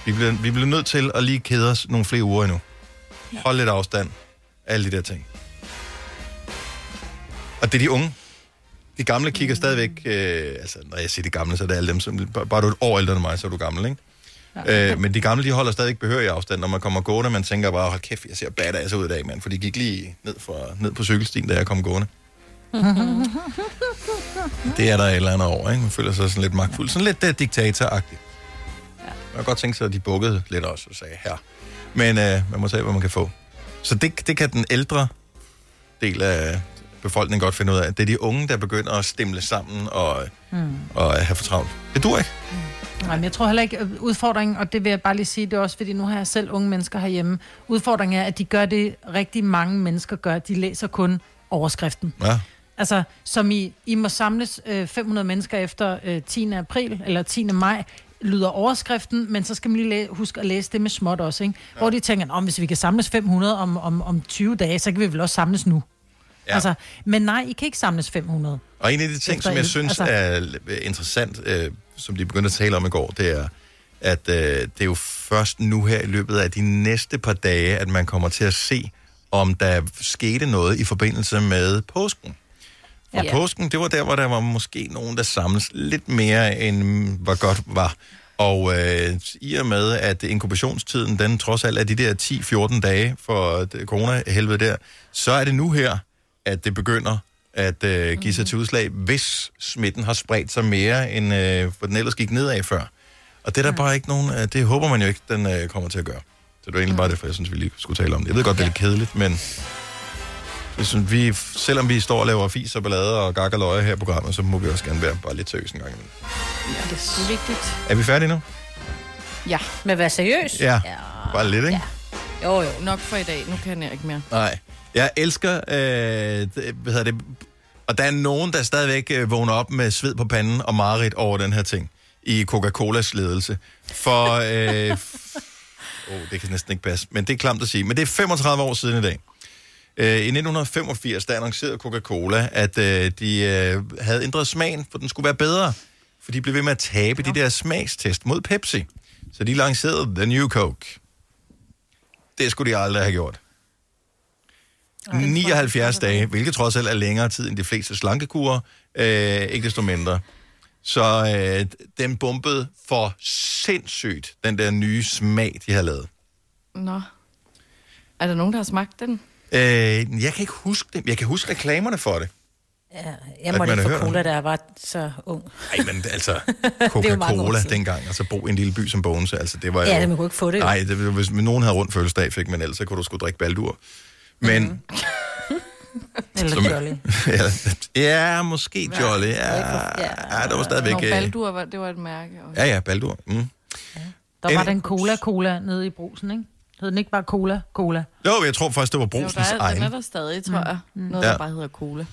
Vi bliver, vi bliver nødt til at lige kede os nogle flere uger endnu. Hold lidt afstand. Alle de der ting. Og det er de unge. De gamle kigger stadigvæk... Øh, altså, når jeg siger de gamle, så er det alle dem, som... Bare du er et år ældre end mig, så er du gammel, ikke? Ja. Øh, men de gamle, de holder stadig behørig afstand, når man kommer gående. Man tænker bare, hold kæft, jeg ser badass ud i dag, mand. For de gik lige ned, for, ned på cykelstien, da jeg kom gående. Det er der et eller andet over, ikke? Man føler sig sådan lidt magtfuld. Sådan lidt uh, diktatoragtigt. Jeg kan godt tænke sig, at de bukkede lidt også og sagde her. Men uh, man må tage, hvad man kan få. Så det, det kan den ældre del af befolkningen godt finde ud af. Det er de unge, der begynder at stemle sammen og, Mm. og have for travlt. Det dur ikke. Nej, men jeg tror heller ikke, øh, udfordringen, og det vil jeg bare lige sige, det er også, fordi nu har jeg selv unge mennesker herhjemme. Udfordringen er, at de gør det, rigtig mange mennesker gør. De læser kun overskriften. Ja. Altså, som I, I må samles øh, 500 mennesker efter øh, 10. april, eller 10. maj, lyder overskriften, men så skal man lige læ- huske at læse det med småt også, ikke? Ja. Hvor de tænker, om hvis vi kan samles 500 om, om, om 20 dage, så kan vi vel også samles nu. Ja. Altså, men nej, I kan ikke samles 500. Og en af de ting, som jeg synes altså- er interessant, øh, som de begyndte at tale om i går, det er, at øh, det er jo først nu her i løbet af de næste par dage, at man kommer til at se, om der skete noget i forbindelse med påsken. Og Ja. ja. påsken, det var der, hvor der var måske nogen, der samles lidt mere, end hvad godt var. Og øh, i og med, at inkubationstiden, den trods alt er de der 10-14 dage for det corona-helvede der, så er det nu her, at det begynder at øh, give sig til udslag, hvis smitten har spredt sig mere, end øh, hvor den ellers gik nedad før. Og det er der bare ikke nogen... Øh, det håber man jo ikke, den øh, kommer til at gøre. Så det var egentlig bare det, for jeg synes, vi lige skulle tale om det. Jeg ved godt, det er lidt kedeligt, men... Synes, vi, selvom vi står og laver fis og ballade og gak og løje her i programmet, så må vi også gerne være bare lidt seriøse en gang imellem. Ja, det er vigtigt. Er vi færdige nu? Ja. Men at være seriøs? Ja. Bare lidt, ikke? Jo, jo. Nok for i dag. Nu kan jeg ikke mere. Nej. Jeg elsker, øh, det- hvad hedder det, og der er nogen, der stadigvæk øh, vågner op med sved på panden og mareridt over den her ting i Coca-Colas ledelse. For, øh, oh, det kan næsten ikke passe, men det er klamt at sige. Men det er 35 år siden i dag. Øh, I 1985, der annoncerede Coca-Cola, at øh, de øh, havde ændret smagen, for den skulle være bedre. For de blev ved med at tabe de der smagstest mod Pepsi. Så de lancerede The New Coke. Det skulle de aldrig have gjort. 79 dage, hvilket trods alt er længere tid end de fleste slankekurer, øh, ikke desto mindre. Så øh, den bumpede for sindssygt, den der nye smag, de har lavet. Nå. Er der nogen, der har smagt den? Øh, jeg kan ikke huske det. Jeg kan huske reklamerne for det. Ja, At jeg måtte man ikke har få hørt cola, da jeg var så ung. Nej, men altså, Coca-Cola dengang, altså bo i en lille by som Bogense, altså det var Ja, jo... det man kunne ikke få det. jo. Nej, det, var- hvis nogen havde rundt fødselsdag, fik man ellers, så kunne du sgu drikke baldur. Men... Mhm. Eller Som- Jolly. ja, ja, måske Jolly. Ja, ja, det var stadigvæk... Nå, øh, Baldur, var, det var et mærke. Også. Ja, ja, baldur. Mm. Der var En- den cola-cola nede i brusen, ikke? Hed den ikke bare cola? Cola. Jo, jeg tror faktisk, det var Jo, brusens der er, den egen. er der stadig, tror jeg. Noget, Ja. der bare hedder cola.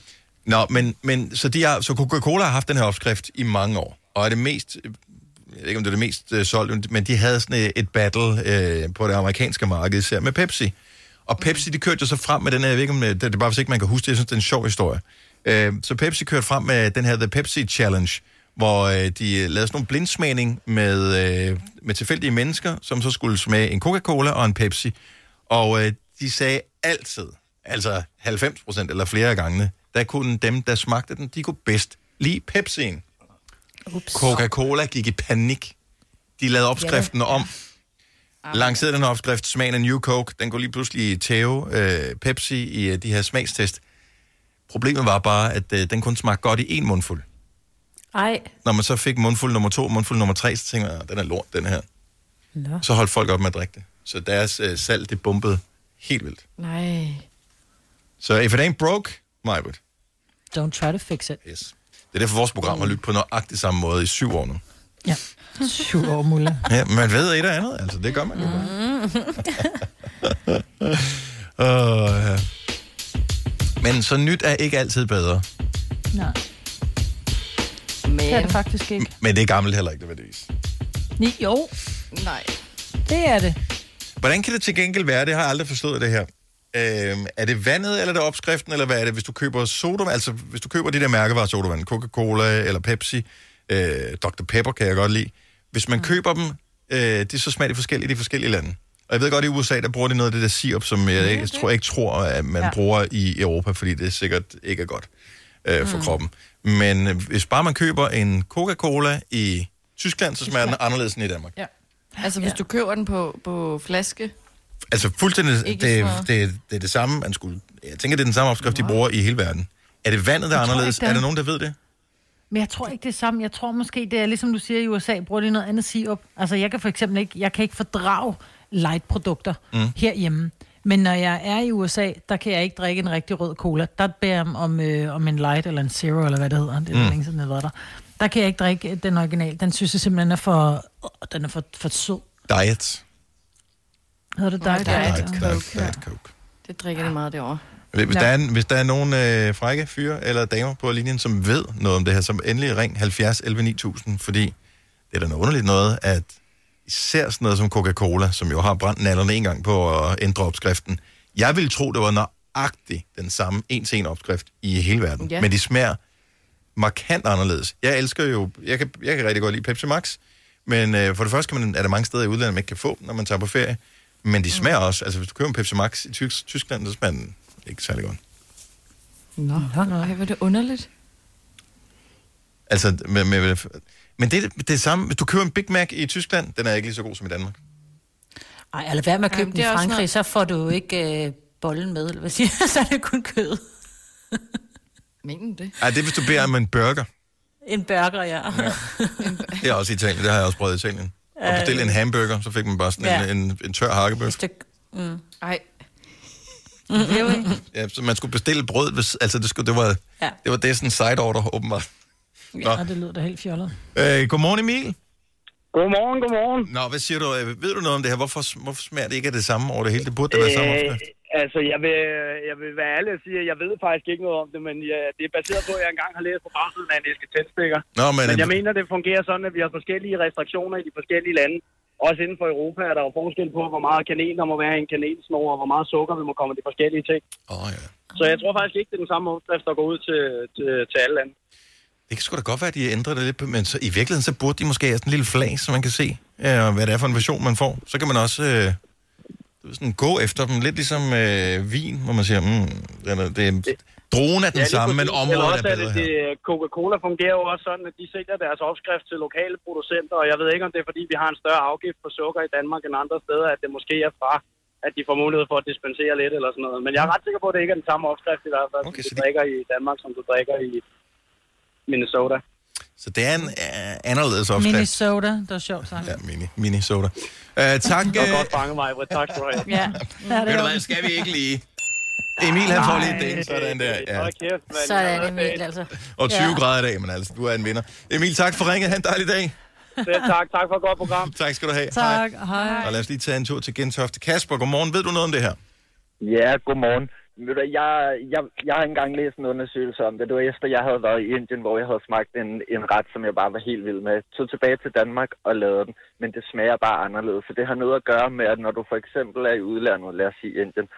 Nå, men, men så, de har, så Coca-Cola har haft den her opskrift i mange år, og er det mest, øh, jeg ved ikke om det er det mest øh, solgte, men de havde sådan et, et battle øh, på det amerikanske marked, især med Pepsi. Og Pepsi, de kørte jo så frem med den her, jeg ved ikke om det, det er bare hvis ikke man kan huske det, jeg synes, det er en sjov historie. Øh, så Pepsi kørte frem med den her The Pepsi Challenge, hvor øh, de lavede sådan nogle blindsmagning med, øh, med tilfældige mennesker, som så skulle smage en Coca-Cola og en Pepsi. Og øh, de sagde altid, altså 90 procent eller flere gange, der kunne dem, der smagte den, de kunne bedst lide Pepsien. Ups. Coca-Cola gik i panik. De lavede opskriften om. Lancerede den opskrift, smagen af New Coke, den kunne lige pludselig tæve øh, Pepsi i øh, de her smagstest. Problemet var bare, at øh, den kun smagte godt i en mundfuld. Ej. Når man så fik mundfuld nummer to, mundfuld nummer tre, så tænkte "Ah, den er lort, den her. Nå. Så holdt folk op med at drikke det. Så deres øh, salg, det bumpede helt vildt. Nej. Så if it ain't broke, Majbert. Don't try to fix it. Yes. Det er derfor, vores program har lyttet på nøjagtig samme måde i syv år nu. Ja. Syv år, Mulle. Ja, man ved et og andet, altså det gør man jo. Mm. Uh, ja. Men så nyt er ikke altid bedre. Nej. Men... Det er det faktisk ikke. Men det er gammelt heller ikke, nødvendigvis. Ni, jo, Nej. det er det. Hvordan kan det til gengæld være? Det har jeg aldrig forstået det her. Øhm, er det vandet, eller er det opskriften, eller hvad er det? Hvis du køber sodavand, altså hvis du køber de der mærkevarer sodavand, Coca-Cola eller Pepsi, øh, Dr. Pepper kan jeg godt lide. Hvis man køber dem, øh, det så smager de forskelligt i de forskellige lande. Og jeg ved godt, at i USA, der bruger de noget af det der sirup, som jeg, jeg, tror, jeg ikke tror, at man. Ja. bruger i Europa, fordi det sikkert ikke er godt øh, for mm. kroppen. Men hvis bare man køber en Coca-Cola i Tyskland, så smager den anderledes end i Danmark. Ja. Altså, hvis du køber den på, på flaske, Altså fuldstændig, det, det, det er det samme, man skulle... Jeg tænker, det er den samme opskrift, de bruger i hele verden. Er det vandet, der er anderledes? ikke, det er. Er der nogen, der ved det? Men jeg tror ikke det er samme. Jeg tror måske, det er ligesom du siger i USA, bruger de noget andet sirup. Altså jeg kan for eksempel ikke, jeg kan ikke fordrage light-produkter mm. herhjemme. Men når jeg er i USA, der kan jeg ikke drikke en rigtig rød cola. Der beder jeg om, øh, om en light eller en zero, eller hvad det hedder. Det er Mm. længe siden, jeg har været der. Der kan jeg ikke drikke den original. Den synes jeg simpelthen er for, øh, den er for, for sød. Diet. Hedder det dig? Diet Diet, Coke, diet, ja. diet Coke. det drikker de meget derovre. Hvis, der er, hvis der er nogen øh, frække fyre eller damer på linjen, som ved noget om det her, som endelig ring 70 11 9000, fordi det er da noget underligt noget, at især sådan noget som Coca-Cola, som jo har brændt nallerne en gang på at ændre opskriften. Jeg ville tro, det var nøjagtigt den samme en-til-en opskrift i hele verden. Ja. Men de smager markant anderledes. Jeg elsker jo, jeg kan, jeg kan rigtig godt lide Pepsi Max, men øh, for det første kan man, er der mange steder i udlandet, man ikke kan få, når man tager på ferie. Men de smager også, altså hvis du køber en Pepsi Max i Tysk, Tyskland, så smager den ikke særlig godt. Nå, Ej, hvor er det underligt. Altså, med, med, men det, det er det samme, hvis du køber en Big Mac i Tyskland, den er ikke lige så god som i Danmark. Ej, eller hvad med at købe Jamen, den det i Frankrig, noget- så får du jo ikke øh, bollen med, eller hvad siger så er det kun kød. Mener det? Ej, det er, hvis du beder om en burger. En burger, ja. Det er også i Italien. Det har jeg også prøvet i Italien. Og Øh, bestilte en hamburger, så fik man bare sådan Ja. en, en, en tør hakkebøf. Mm. Ej. Ja, så man skulle bestille brød, hvis, altså det, skulle, det var, Ja. det var det sådan en side order, åbenbart. Nå. Ja, det lyder da helt fjollet. Øh, godmorgen Emil. Godmorgen, godmorgen. Nå, hvad siger du? Øh, Ved du noget om det her? Hvorfor, hvorfor smager det ikke af det samme over det hele? Det burde da være samme opskrift. altså, jeg vil, jeg vil være ærlig og sige, at jeg ved faktisk ikke noget om det, men ja, det er baseret på, at jeg engang har læst på bagsiden af en æske tændstikker. Nå, men, men jeg mener, det fungerer sådan, at vi har forskellige restriktioner i de forskellige lande. Også inden for Europa er der jo forskel på, hvor meget kanel der må være i en kanelsnor, og hvor meget sukker vi må komme i de forskellige ting. Oh, ja. Så jeg tror faktisk ikke, det er den samme opskrift, der går ud til, til, til alle lande. Det kan sgu da godt være, at de ændrer det lidt, men så, i virkeligheden så burde de måske have sådan en lille flag, så man kan se, øh, hvad det er for en version, man får. Så kan man også øh, sådan gå efter dem, lidt ligesom øh, vin, hvor man siger, mm, det, er- det, er- drogen er den lige samme, men området også er bedre det, her. det, Coca-Cola fungerer jo også sådan, at de sælger deres opskrift til lokale producenter, og jeg ved ikke, om det er, fordi vi har en større afgift på sukker i Danmark end andre steder, at det måske er fra, at de får mulighed for at dispensere lidt eller sådan noget. Men jeg er ret sikker på, at det ikke er den samme opskrift i hvert fald, okay, som du drikker i Danmark, som du drikker i Minnesota. Så det er en øh, anderledes opskrift. Minnesota, det var sjovt sagt. Ja, mini, mini soda. Uh, tak. Det var øh, godt fanget mig, Britt. Tak du have. Ja. Ved du hvad, skal vi ikke lige? Emil, han får lige et ding, sådan der. Ja. Kæft, mand. Sådan, Emil, altså. Og 20 Ja. grader i dag, men altså, du er en vinder. Emil, tak for ringet. Ha' en dejlig dag. Selv tak. Tak for et godt program. Tak skal du have. Tak, hej. Og lad os lige tage en tur til Gentofte. Kasper, godmorgen. Ved du noget om det her? Ja, godmorgen. Ved du, jeg, jeg, jeg har engang læst en undersøgelse om det. Det var efter, jeg havde været i Indien, hvor jeg havde smagt en, en ret, som jeg bare var helt vild med. Tog tilbage til Danmark og lavede den, men det smager bare anderledes. Så det har noget at gøre med, at når du for eksempel er i udlandet, lad os sige Indien,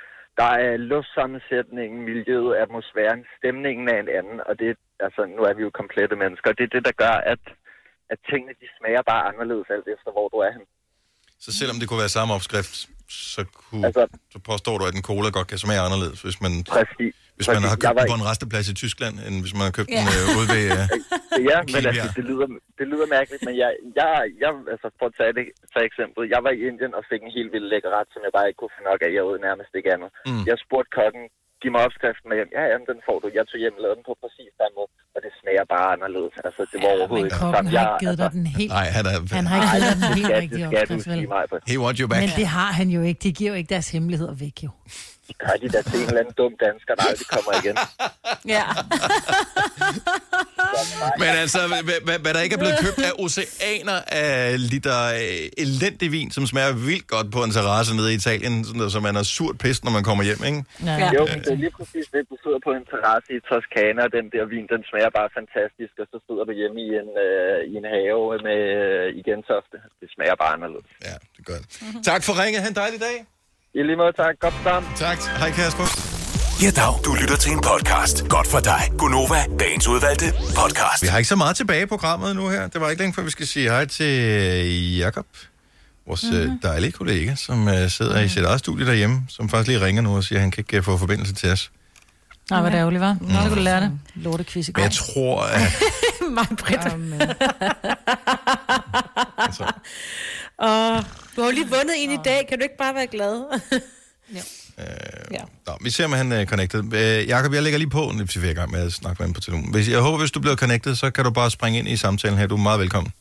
der er luftsammensætningen, miljøet, atmosfæren, stemningen af en anden, og det, altså, nu er vi jo komplette mennesker, og det er det, der gør, at, at tingene de smager bare anderledes alt efter, hvor du er hen. Så selvom det kunne være samme opskrift, så, kunne, Altså- så påstår du, at en cola godt kan smage anderledes, hvis man, Præcis. hvis man Præcis. har købt den på en resteplads i Tyskland, end hvis man har købt Ja. den øh, ude ved... Øh, Ja, men Kibia. altså, det lyder, det lyder mærkeligt, men jeg, jeg, jeg altså for at tage det tage eksempel, jeg var i Indien og fik en helt vild lækker ret, som jeg bare ikke kunne få nok af. Jeg åd nærmest ikke andet. Mm. Jeg spurgte kokken, giv mig opskriften med hjem. Ja, jamen, den får du. Jeg tog hjem og lavede den på præcis samme måde, og det smager bare anderledes. Altså, det var overhovedet ikke Kokken har ikke givet dig den helt... Nej, han er... Han har ikke givet dig den det helt rigtige det skal du opskrift, vel? sige mig på. He wants you back. Men det har han jo ikke. De giver jo ikke deres hemmeligheder væk, jo. Det gør de da til en eller anden dum dansker, der aldrig kommer igen. Ja. Men altså, hvad, hvad, hvad der ikke er blevet købt af oceaner af liter øh, elendig vin, som smager vildt godt på en terrasse nede i Italien, sådan noget, så man er surt pist, når man kommer hjem, ikke? Ja. Jo, men det er lige præcis det. Du sidder på en terrasse i Toskana, og den der vin, den smager bare fantastisk, og så sidder du hjemme i en, øh, i en have med øh, i Gentofte. Det smager bare anderledes. Ja, det gør det. Tak for ringet. Ha' en dejlig dag. I lige måde, tak. Godt sammen. Tak. Hej Kasper. Ja, dag. Du lytter til en podcast. Godt for dig. Gunova, dagens udvalgte podcast. Vi har ikke så meget tilbage i programmet nu her. Det var ikke længe før, vi skal sige hej til Jakob, vores Mhm. mm-hmm. dejlige kollega, som uh, sidder i sit eget studie derhjemme, som faktisk lige ringer nu og siger, at han kan ikke uh, få forbindelse til os. Nej, hvad det ærgerligt, var. Nå, så kunne du lære det. Lorte quiz i Men jeg tror, at... Mig, Britt. Åh, du har jo lige vundet en i dag. Kan du ikke bare være glad? ja. Nå, vi ser, om han er connected. Uh, Jakob, jeg lægger lige på, hvis vi er i gang med at snakke med ham på telefonen. Hvis, jeg håber, hvis du bliver connected, så kan du bare springe ind i samtalen her. Du er meget velkommen.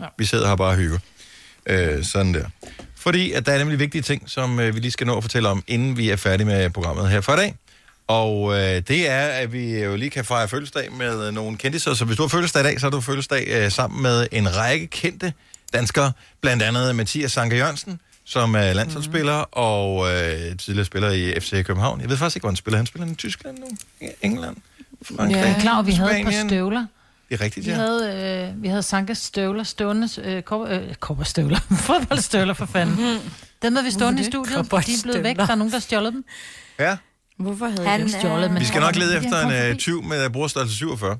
Ja. Vi sidder her bare og hygger. Uh, sådan der. Fordi at der er nemlig vigtige ting, som uh, vi lige skal nå at fortælle om, inden vi er færdige med programmet her for i dag. Og uh, det er, at vi jo lige kan fejre fødselsdag med uh, nogle kendte. Så hvis du har fødselsdag i dag, så har du fødselsdag uh, sammen med en række kendte danskere. Blandt andet Mathias Sanker Jørgensen, som er landsholdsspiller mm. og øh, tidligere spiller i FC København. Jeg ved faktisk ikke, hvor han spiller. Han spiller i Tyskland nu, I England, Frankrig, Ja. Jeg er klar, over, vi havde et par Spanien. støvler. Det er rigtigt, Vi ja. havde, øh, vi havde Sankas støvler stående, øh, kobber, øh, kobberstøvler, fodboldstøvler for fanden. Dem havde vi stående i studiet, de er blevet væk, der er nogen, der har stjålet dem. Ja. Hvorfor havde Han er- stjålet? Vi skal nok lede efter en forbi. tyv med brugerstørrelse 47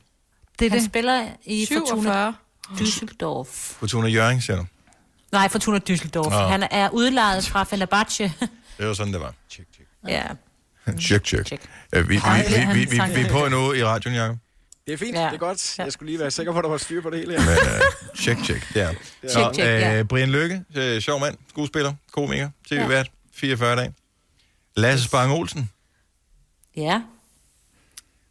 Det er Han det. spiller i 47. Fortuna Düsseldorf. på Tuna Jørgen, siger du. Nej, Fortuna Düsseldorf. Nå. Han er udlejet fra Fenerbahce. Det var sådan, det var. ja. Check, check. Uh, vi, vi, vi, vi, vi, vi er på nu i radioen, Jacob. Det er fint, Ja. det er godt. Jeg skulle lige være sikker på, at der var styr på det hele her. Men, uh, check, check. Er. Check, check, ja. uh, Brian Lykke, uh, sjov mand, skuespiller, komiker, tv-vært, 44 dage. Lasse Spang Olsen, Ja.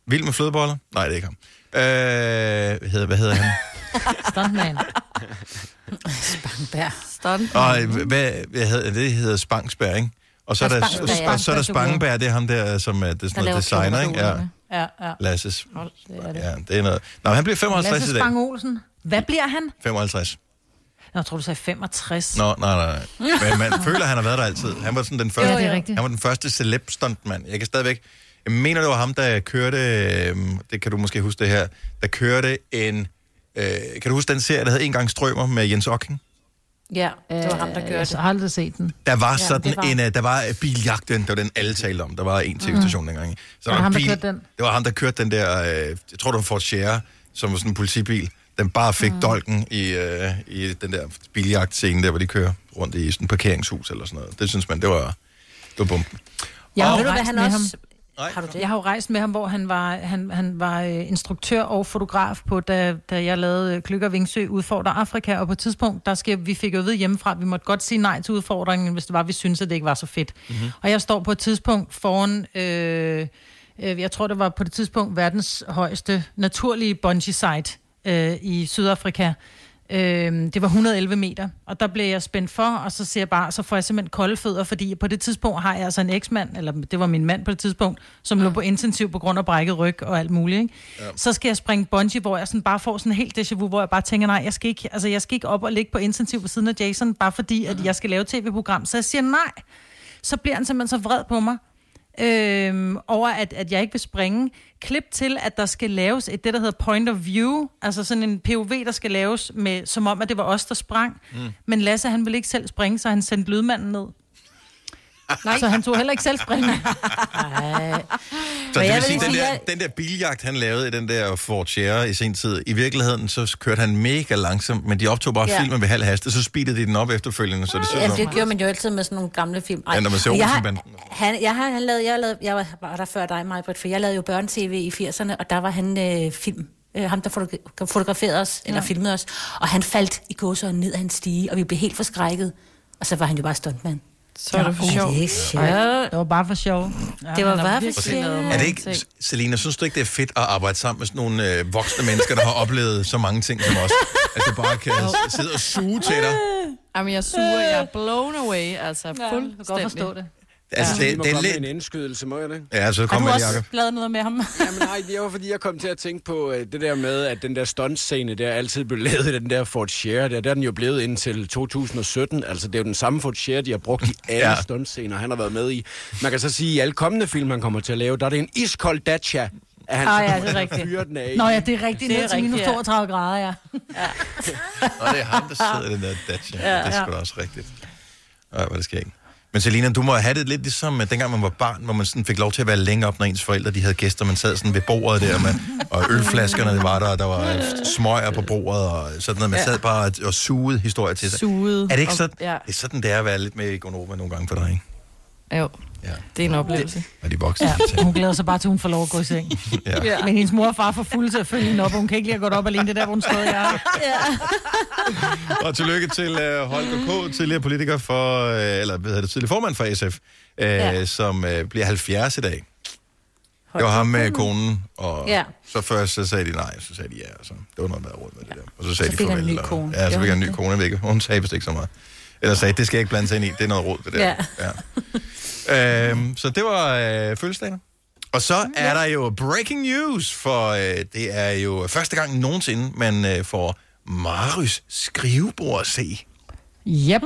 Vild med flødeboller? Nej, det er ikke ham. Øh, hvad hedder, hvad hedder han? Stuntman. Spangberg. Stunt. Og hvad, hvad hedder, det hedder Spangsberg, ikke? Og så er Ja, der, Spangsberg, ja. så er der Spangenberg, det er ham der, som er, det er sådan noget designer, ikke? Ja, Ja, ja. Lasses. Det er det. Ja, det er noget. Nå, han bliver 55 Lasse i dag. Spang Olsen. Hvad bliver han? 55. Nå, jeg tror, du sagde 65. Nå, nej, nej, nej. Men man føler, han har været der altid. Han var sådan den første, Ja, det er rigtigt. han var den første celeb stuntmand. Jeg kan stadigvæk... Jeg mener, det var ham, der kørte... Øh, det kan du måske huske det her. Der kørte en... Øh, kan du huske den serie, der hed En gang strømmer med Jens Ocking? Ja, det var ham, der gjorde Jeg det. har aldrig set den. Der var Ja, sådan var- en... øh, Der var biljagten, det var den alle talte om. Der var en tv-station dengang. ikke? Så Var det ham, der bil, kørte den? Det var ham, der kørte den der... Øh, jeg tror, det var Ford Sierra, som var sådan en politibil. Den bare fik mm. dolken i, øh, i den der biljagtscene der, hvor de kører rundt i sådan et parkeringshus eller sådan noget. Det synes man, det var, det var bomben. Jeg har Og- Ved du, hvad han også... Nej. Har du det? Jeg har jo rejst med ham, hvor han var, han, han var øh, instruktør og fotograf på, da, da jeg lavede øh, Klykker Vingsø udfordrer Afrika, og på et tidspunkt, der skal, vi fik jo vide hjemmefra, at vi måtte godt sige nej til udfordringen, hvis det var, vi syntes, at det ikke var så fedt. Mm-hmm. Og jeg står på et tidspunkt foran, øh, øh, jeg tror, det var på det tidspunkt verdens højeste naturlige bungee site øh, i Sydafrika. Øh, det var 111 meter, og der blev jeg spændt for, og så siger jeg bare, så får jeg simpelthen kolde fødder, fordi på det tidspunkt har jeg altså en eksmand, eller det var min mand på det tidspunkt, som lå på intensiv på grund af brækket ryg og alt muligt. Ikke? Ja. Så skal jeg springe bungee, hvor jeg sådan bare får sådan helt déjà vu, hvor jeg bare tænker, nej, jeg skal ikke, altså, jeg skal ikke op og ligge på intensiv ved siden af Jason, bare fordi, at jeg skal lave tv-program. Så jeg siger nej. Så bliver han simpelthen så vred på mig, øhm, over at, at jeg ikke vil springe. Klip til, at der skal laves et det, der hedder point of view, altså sådan en POV, der skal laves, med, som om, at det var os, der sprang. Mm. Men Lasse, han ville ikke selv springe, så han sendte lydmanden ned. Nej. Så han tog heller ikke selv springe. Nej. Så det vil sige, den der, jeg- den der biljagt, han lavede i den der Ford Sierra i sin tid, i virkeligheden, så kørte han mega langsomt, men de optog bare Ja. filmen ved halv hast, og så speedede de den op efterfølgende, så det så Ja, det gjorde man jo altid med sådan nogle gamle film. Ej, Ja, når man ser jeg har, han, jeg har han lavede, jeg, lavede, jeg var, der før dig, Majbrit, for jeg lavede jo børne-tv i 80'erne, og der var han øh, film. Øh, ham, der fotogra- fotograferede os, eller filmede os. Og han faldt i gåsøjne ned ad en stige, og vi blev helt forskrækket. Og så var han jo bare stuntmand. Så er det for sjov. Det er sjovt. Det var bare for sjov. Ja, Det var bare for sjov. Er det ikke. Selina, synes du ikke, det er fedt at arbejde sammen med sådan nogle øh, voksne mennesker, der har oplevet så mange ting som os? At du bare kan sidde og suge til dig? Jamen, jeg suger, jeg er blown away, altså Ja, jeg kan fuldstændig. godt forstå det. Altså, Ja. det, må det er lidt... en indskydelse, må jeg det? Ja, så Har kom du med også Jacob. lavet noget med ham? Jamen nej, det var fordi, jeg kom til at tænke på øh, det der med, at den der stuntscene der altid blev lavet i den der Ford Sierra der. Der er den jo blevet indtil 2017. Altså, det er jo den samme Ford Sierra, de har brugt i alle Ja. ja. stuntscener, han har været med i. Man kan så sige, at i alle kommende film, han kommer til at lave, der er det en iskold Dacia, at han Ah, ja, det er rigtigt. fyrer den af. Nå ja, det er rigtigt. Det er Ned til minus rigtigt, ja. 32 grader, ja. Og det er ham, der sidder i den der Dacia. Ja. Ja. Det er sgu da også rigtigt. Ej, hvad det sker ikke. Men Selina, du må have det lidt ligesom øh, dengang man var barn, hvor man sådan fik lov til at være længe op, når ens forældre de havde gæster. Man sad sådan ved bordet der, med, og ølflaskerne det var der, og der var smøger på bordet og sådan noget. Man Ja. sad bare og, og sugede historier til sig. Suget. Er det ikke og- sådan, Ja, det er sådan, det er at være lidt med i Gonova nogle gange for dig, ikke? jo. Ja. Det er en oplevelse. Og de voksne. Ja, hun glæder sig bare til, hun får lov at gå i seng. Ja. Ja. Men hendes mor og far får fuld til at følge hende op, og hun kan ikke lige have gået op alene. Det er der, hvor hun stod, jeg Og tillykke til uh, Holger K., tidligere politiker for, uh, eller hvad hedder det, tidligere formand for SF, uh, ja. som uh, bliver 70 i dag. Det var ham med konen, og Ja. så først så sagde de nej, så sagde de ja, og så det var noget, der råd med det der. Og så sagde Så de fik han en farvel. ny og- kone. Ja, så fik han en ny kone, ikke. Hun sagde vist ikke så meget. Eller sagde, det skal jeg ikke blande sig ind i, det er noget råd, det der. Ja. ja. Øhm, så det var øh, fødselsdagen. Og så er der jo breaking news, for øh, det er jo første gang nogensinde, man øh, får Marius skrivebord at se. Yep.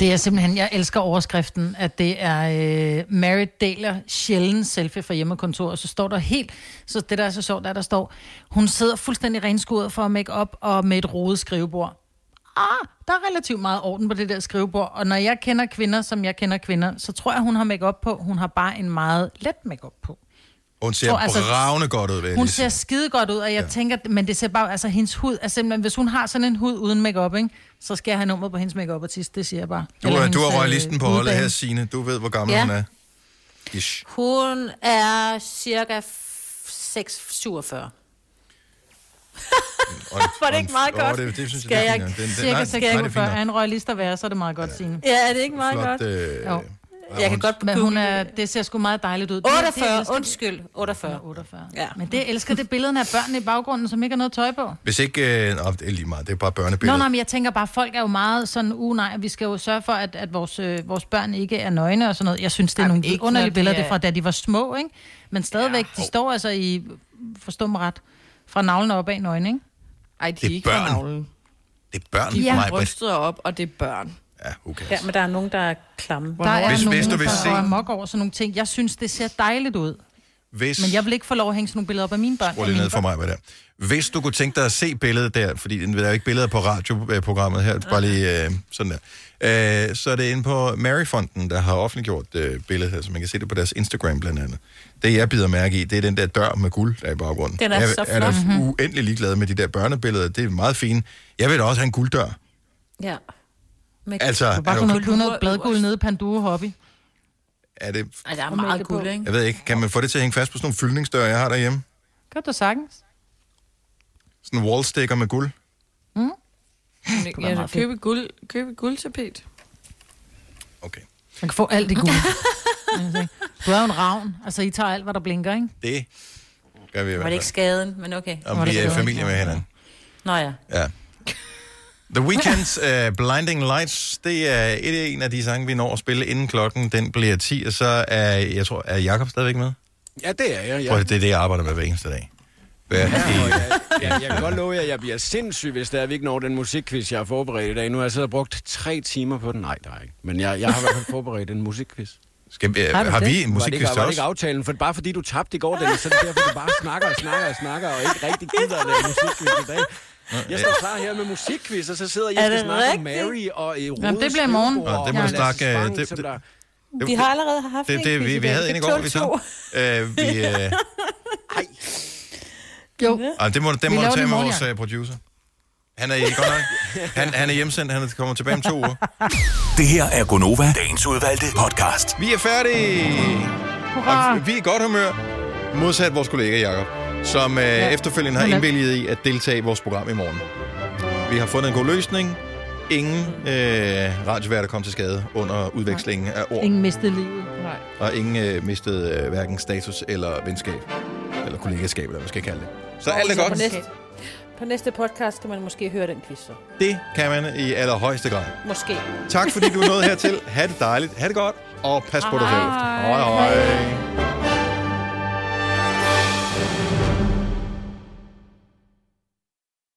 Det er simpelthen, jeg elsker overskriften, at det er øh, Mary deler sjældent selfie fra hjemmekontor, og så står der helt, så det der er så sjovt, der, der står, hun sidder fuldstændig renskuret for make op og med et rodet skrivebord. Ah, der er relativt meget orden på det der skrivebord, og når jeg kender kvinder, som jeg kender kvinder, så tror jeg, hun har make op på. Hun har bare en meget let make på. Hun ser Tror, altså, bravende godt ud, Hun ser skide godt ud, og jeg ja. tænker, men det ser bare, altså hendes hud er simpelthen, hvis hun har sådan en hud uden makeup, ikke, så skal jeg have nummeret på hendes makeup artist, det siger jeg bare. Du, Eller er, du hendes, er øh, royalisten på holdet her. Signe. Du ved, hvor gammel Ja. hun er. Ish. Hun er cirka 647. Og, Var det ikke meget og- godt? åh, det, det, synes Skal jeg, jeg det er. Den, den, Cirka nej, nej, det er 46 fint er en royalist at være, så er det meget godt, Signe. Ja, er det ikke meget Flot, godt? øh, Jo. Jeg kan godt Men hun er, det ser sgu meget dejligt ud. Det- det 48, elsker- undskyld. 48. 48. Ja. Men det elsker det billederne af børnene i baggrunden, som ikke har noget tøj på. Hvis ikke... Øh, nå, det er lige meget. Det er bare Nå, børnebilleder. nej, men jeg tænker bare, folk er jo meget sådan, uh nej, vi skal jo sørge for, at, at vores, øh, vores børn ikke er nøgne og sådan noget. Jeg synes, det er Jamen, nogle underlige de billeder, er- det er fra da de var små, ikke? Men stadigvæk, ja, de står altså i, forstå mig ret, fra navlen og opad nøgne, ikke? Ej, de Det er er ikke fra børn. navlen. Det er børn, De er brystet op, og det er børn. Ja, okay. Ja, men der er nogen, der er klamme. Der er Hvis- nogen, hvis du der vil se- går amok over sådan nogle ting. Jeg synes, det ser dejligt ud. Hvis... Men jeg vil ikke få lov at hænge sådan nogle billeder op af mine børn. Skru af lige ned for mig med det. Hvis du kunne tænke dig at se billedet der, fordi der er jo ikke billeder på radioprogrammet her, bare lige øh, sådan der, øh, så er det inde på Maryfonden, der har offentliggjort øh, billedet her, så man kan se det på deres Instagram blandt andet. Det jeg bider mærke i, det er den der dør med guld, der er i baggrunden. Den er jeg så er da flot. Mhm. uendelig ligeglad med de der børnebilleder, det er meget fint. Jeg vil da også have en gulddør. Ja. Med Altså, Du bare er noget, købe noget bladguld nede i Panduro Hobby. Er det, Ej, der er meget guld, ikke? jeg ved ikke, kan man få det til at hænge fast på sådan nogle fyldningsdøre, jeg har derhjemme? Kan du sagtens? Sådan en wallsticker med guld? Mm? Ja, købe guld, købe guldtapet. Man kan få alt i guld. du er jo en ravn. Altså, I tager alt, hvad der blinker, ikke? Det gør vi i Var hvert det ikke fald. skaden, men okay. Om vi er familie med hinanden. Nå ja. Ja. The Weeknd's uh, Blinding Lights, det er et, en af de sange, vi når at spille inden klokken, den bliver 10, og så er, jeg tror, er Jakob stadigvæk med? Ja, det er jeg. Ja. Ja. Prøv, det er det, jeg arbejder med hver eneste dag. Hver Ja, jeg, jeg, jeg kan godt love jer, at jeg bliver sindssyg, hvis der er, vi ikke når den musikquiz, jeg har forberedt i dag. Nu har jeg siddet og brugt tre timer på den. Nej, der er ikke. Men jeg, jeg har i hvert fald forberedt en musikquiz. Skal vi, har, har vi en det musikquiz til var det os? ikke aftalen? For bare fordi du tabte i går, Dennis, så er det derfor, du bare snakker og snakker og snakker, og ikke rigtig gider at lave musikquiz i dag. Jeg står klar her med musikquiz, og så sidder jeg og skal det snakke om? Mary og i Jamen, det bliver i morgen. Nå, det må du snakke... øh, Det, det, det, Vi har allerede haft det, en det, quiz vi, vi havde en i Det går, vi så. Uh, vi, uh, Jo. ah, det må, det må du tage det med vores ja. uh, producer. Han er, godt nok, han, han er hjemsendt, han kommer tilbage om to uger. Det her er Gonova, dagens udvalgte podcast. Vi er færdige! Hurra! Og vi er i godt humør, modsat vores kollega Jakob, som øh, ja. efterfølgende har indvilliget i at deltage i vores program i morgen. Vi har fundet en god løsning. Ingen øh, radioværter kom til skade under udvekslingen af ord, Ingen mistede livet. Nej. og ingen øh, mistede øh, hverken status eller venskab, eller kollegaskab, eller hvad man skal kalde det. Så alt er godt. På næste, podcast kan man måske høre den quiz så. Det kan man i allerhøjeste grad. Måske. Tak fordi du nåede hertil. Ha' det dejligt. Ha' det godt. Og pas på dig selv. Hej. Hej hej.